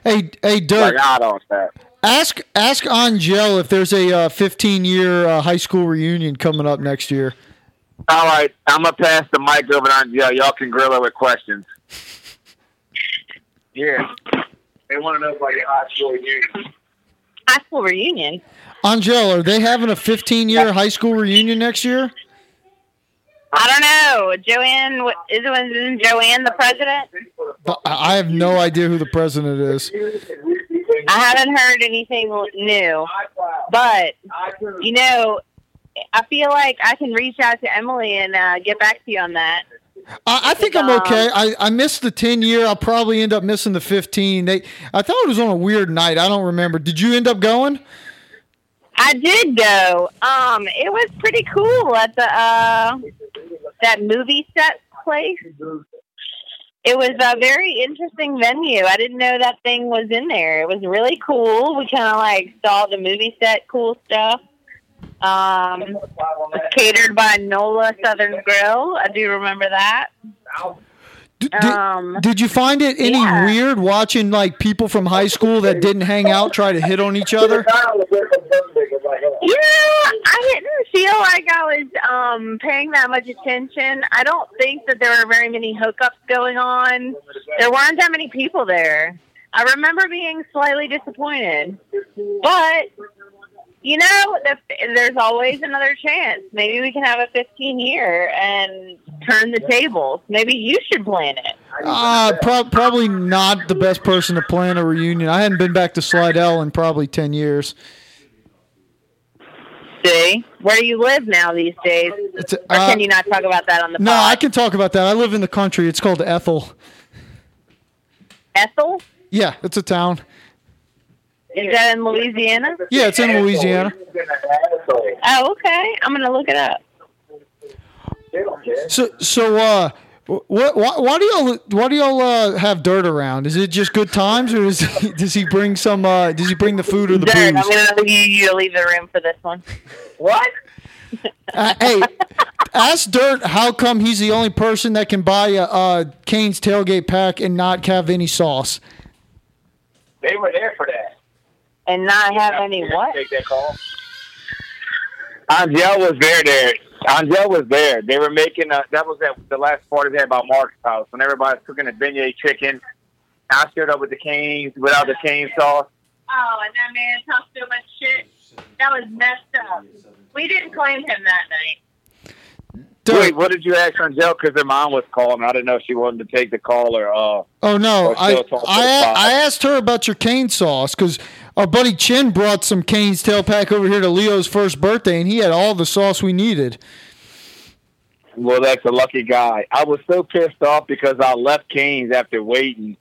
Hey, hey, Dirt. Like I don't that. Ask ask Angel if there's a uh, 15 year uh, high school reunion coming up next year. All right, I'm gonna pass the mic over to Angel. Y'all can grill her with questions. (laughs) Yeah, they want to know about your high school reunion. High school reunion. Angel, are they having a 15 year high school reunion next year? I don't know. Joanne what- is isn't Joanne the president? But I I have no idea who the president is. I haven't heard anything new, but you know, I feel like I can reach out to Emily and uh, get back to you on that. I, I think I'm okay. I, I missed the 10 year. I'll probably end up missing the 15. They, I thought it was on a weird night. I don't remember. Did you end up going? I did go. Um, it was pretty cool at the uh that movie set place. It was a very interesting venue. I didn't know that thing was in there. It was really cool. We kind of like saw the movie set, cool stuff. Um, it was catered by NOLA Southern Grill. I do remember that. D- did, Um, did you find it any yeah. weird watching like people from high school that didn't hang out try to hit on each other? (laughs) Yeah, I didn't feel like I was um paying that much attention. I don't think that there were very many hookups going on. There weren't that many people there. I remember being slightly disappointed, but you know, the, there's always another chance. Maybe we can have a 15 year and turn the tables. Maybe you should plan it. Uh, pro- probably not the best person to plan a reunion. I hadn't been back to Slidell in probably 10 years. See, where do you live now these days? It's, Or uh, can you not talk about that on the no, pod? I can talk about that. I live in the country. It's called Ethel. Ethel? Yeah, it's a town. Is that in Louisiana? Yeah, it's in Louisiana. Oh, okay. I'm gonna look it up. So, so, uh, what, why, why do y'all, why do y'all uh, have dirt around? Is it just good times, or does he, (laughs) does he bring some? Uh, does he bring the food or the Dirt. I'm gonna need you to leave the room for this one. What? Uh, hey, ask Dirt how come he's the only person that can buy a, a Cane's tailgate pack and not have any sauce. They were there for that. And not have any what? Take that call. Angel was there. There, Angel was there. They were making. Uh, that was at the last party they had about Mark's house when everybody was cooking the beignet chicken. I showed up with the canes without the cane sauce. Oh, and that man talked so much shit. That was messed up. We didn't claim him that night. Dirt. Wait, what did you ask Angel? Because her mom was calling. I didn't know if she wanted to take the call or. Uh, Oh no, Or I I, I asked her about your cane sauce because our buddy Chin brought some Cane's tail pack over here to Leo's first birthday, and he had all the sauce we needed. well, that's a lucky guy. I was so pissed off because I left Canes after waiting,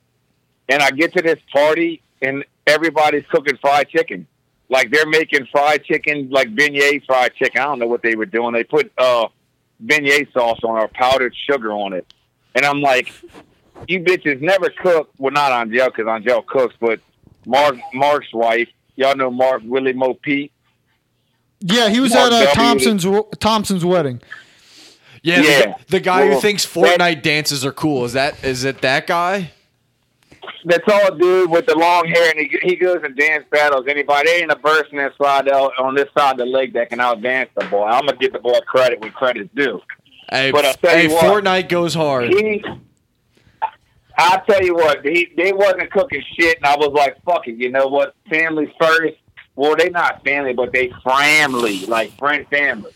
and I get to this party and everybody's cooking fried chicken. Like they're making fried chicken, like beignet fried chicken. I don't know what they were doing. They put uh, beignet sauce on or powdered sugar on it, and I'm like, you bitches never cook. Well, not Angel because Angel cooks, but Mark Mark's wife. Y'all know Mark Willie Mo Pete. Yeah, he was Mark at uh, Thompson's Thompson's wedding. Yeah, Yeah. The, the guy who Well, thinks that- Fortnite dances are cool. Is that is it that guy? that tall dude with the long hair, and he, he goes and dance battles anybody. There ain't a person that slide out on this side of the lake that can outdance the boy. I'm gonna give the boy credit when credit's due. Hey, But I'll hey what. Fortnite goes hard. He, I tell you what, he they wasn't cooking shit, and I was like, "Fuck it," you know what? Family first. Well, they not family, but they family, like friend family.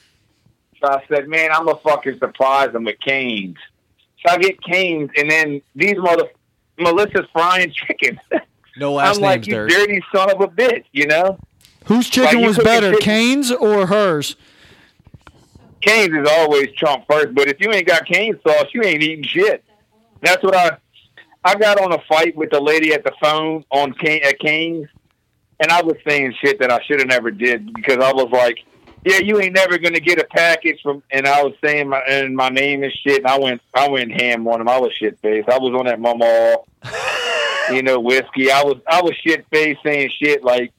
So I said, "Man, I'm gonna fucking surprise them with canes." So I get canes, and then these mother Melissa's frying chicken. (laughs) No last I'm like, names, you Dirt. dirty son of a bitch, you know? Whose chicken you was better, chicken- Cane's or hers? Canes is always trump first, but if you ain't got cane sauce, you ain't eating shit. That's what I I got on a fight with the lady at the phone on Cane at Canes, and I was saying shit that I should have never did because I was like, "Yeah, you ain't never gonna get a package from." And I was saying my and my name and shit, and I went I went ham on him. I was shit faced. I was on that mama, (laughs) you know, whiskey. I was I was shit faced saying shit like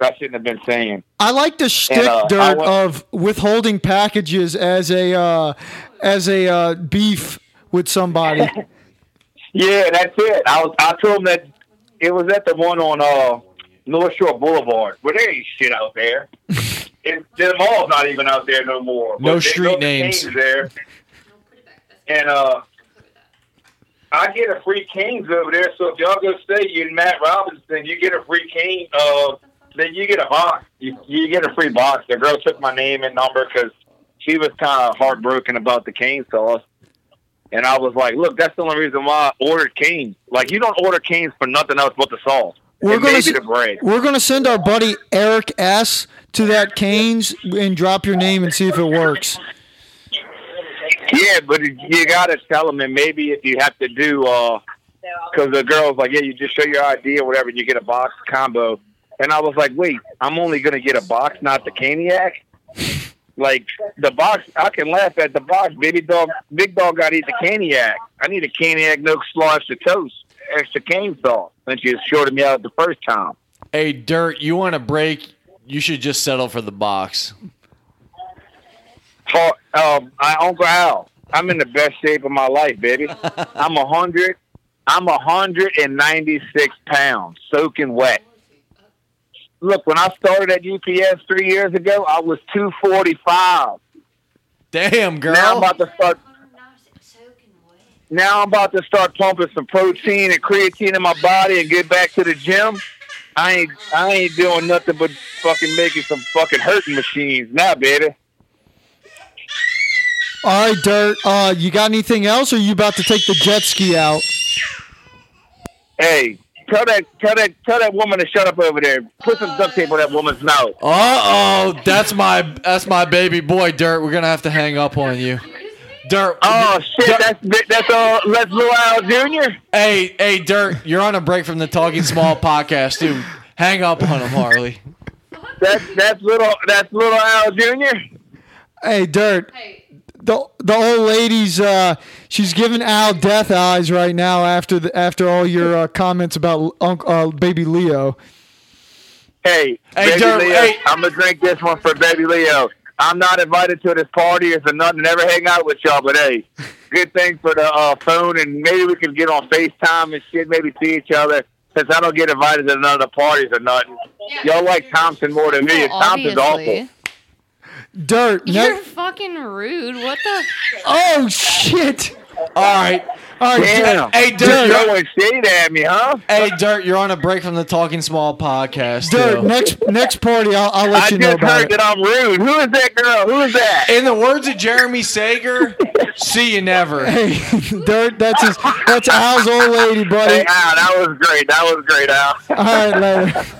I shouldn't have been saying. I like the shtick uh, dirt went- of withholding packages as a uh, as a uh, beef with somebody. (laughs) Yeah, that's it. I was I told him that it was at the one on uh North Shore Boulevard. But there ain't shit out there. (laughs) and the mall's not even out there no more. No street those names. there. And uh I get a free canes over there, so if y'all go stay in Matt Robinson, you get a free cane. Uh, then you get a box. You, you get a free box. The girl took my name and number because she was kind of heartbroken about the cane sauce. And I was like, look, that's the only reason why I ordered canes. Like, you don't order canes for nothing else but the sauce. We're and gonna the bread. We're gonna send our buddy Eric S to that Cane's and drop your name and see if it works. Yeah, but you got to tell them, and maybe if you have to do, uh, because the girl's like, yeah, you just show your ID or whatever, and you get a box combo. And I was like, wait, I'm only going to get a box, not the caniac? Like the box. I can laugh at the box. Baby dog, big dog got to eat the caniac. I need a caniac, no slaw, extra toast, extra cane sauce. Since you shorted me out the first time. Hey, Dirt, you want a break? You should just settle for the box. Ta- Um, I, Uncle Al, I'm in the best shape of my life, baby. (laughs) I'm a hundred. I'm a hundred and ninety six pounds, soaking wet. Look, when I started at UPS three years ago, I was two forty five. Damn, girl. Now I'm about to start. Now I'm about to start pumping some protein and creatine in my body and get back to the gym. I ain't I ain't doing nothing but fucking making some fucking hurting machines now, baby. All right, Dirt. Uh, you got anything else, or you about to take the jet ski out? Hey, tell that tell that tell that woman to shut up over there. Put some duct tape on that woman's mouth. Uh oh, that's my that's my baby boy, Dirt. We're gonna have to hang up on you, Dirt. Oh shit, Dirt- that's that's uh Les Blue Al Jr. hey, hey, Dirt. You're on a break from the Talking Small podcast, dude. Hang up on him, Harley. That's that's little that's little Al Jr. Hey, Dirt. The the old lady's uh, she's giving Al death eyes right now after the after all your uh, comments about Unc uh, baby Leo. Hey, Hey, baby Dirk, Leo, hey. I'm gonna drink this one for baby Leo. I'm not invited to this party or nothing. Never hang out with y'all, but hey, good thing for the uh, phone, and maybe we can get on Facetime and shit. Maybe see each other. Since I don't get invited to none of the parties or nothing, y'all like Thompson more than me. Well, Thompson's obviously. awful. Dirt. You're ne- fucking rude. What the? oh shit. All right, All right, Damn. Hey, Dirt, Dirt, you're- throwing shade at me, huh? hey, Dirt. You're on a break from the Talking Small podcast. Dirt. too. Next next party, I'll, I'll let I you know just about heard it. that I'm rude. Who is that girl? Who is that? In the words of Jeremy Sager, see you never. (laughs) Hey, Dirt. That's his. That's Al's old lady, buddy. Hey, Al, that was great. That was great, Al. All right, later. (laughs)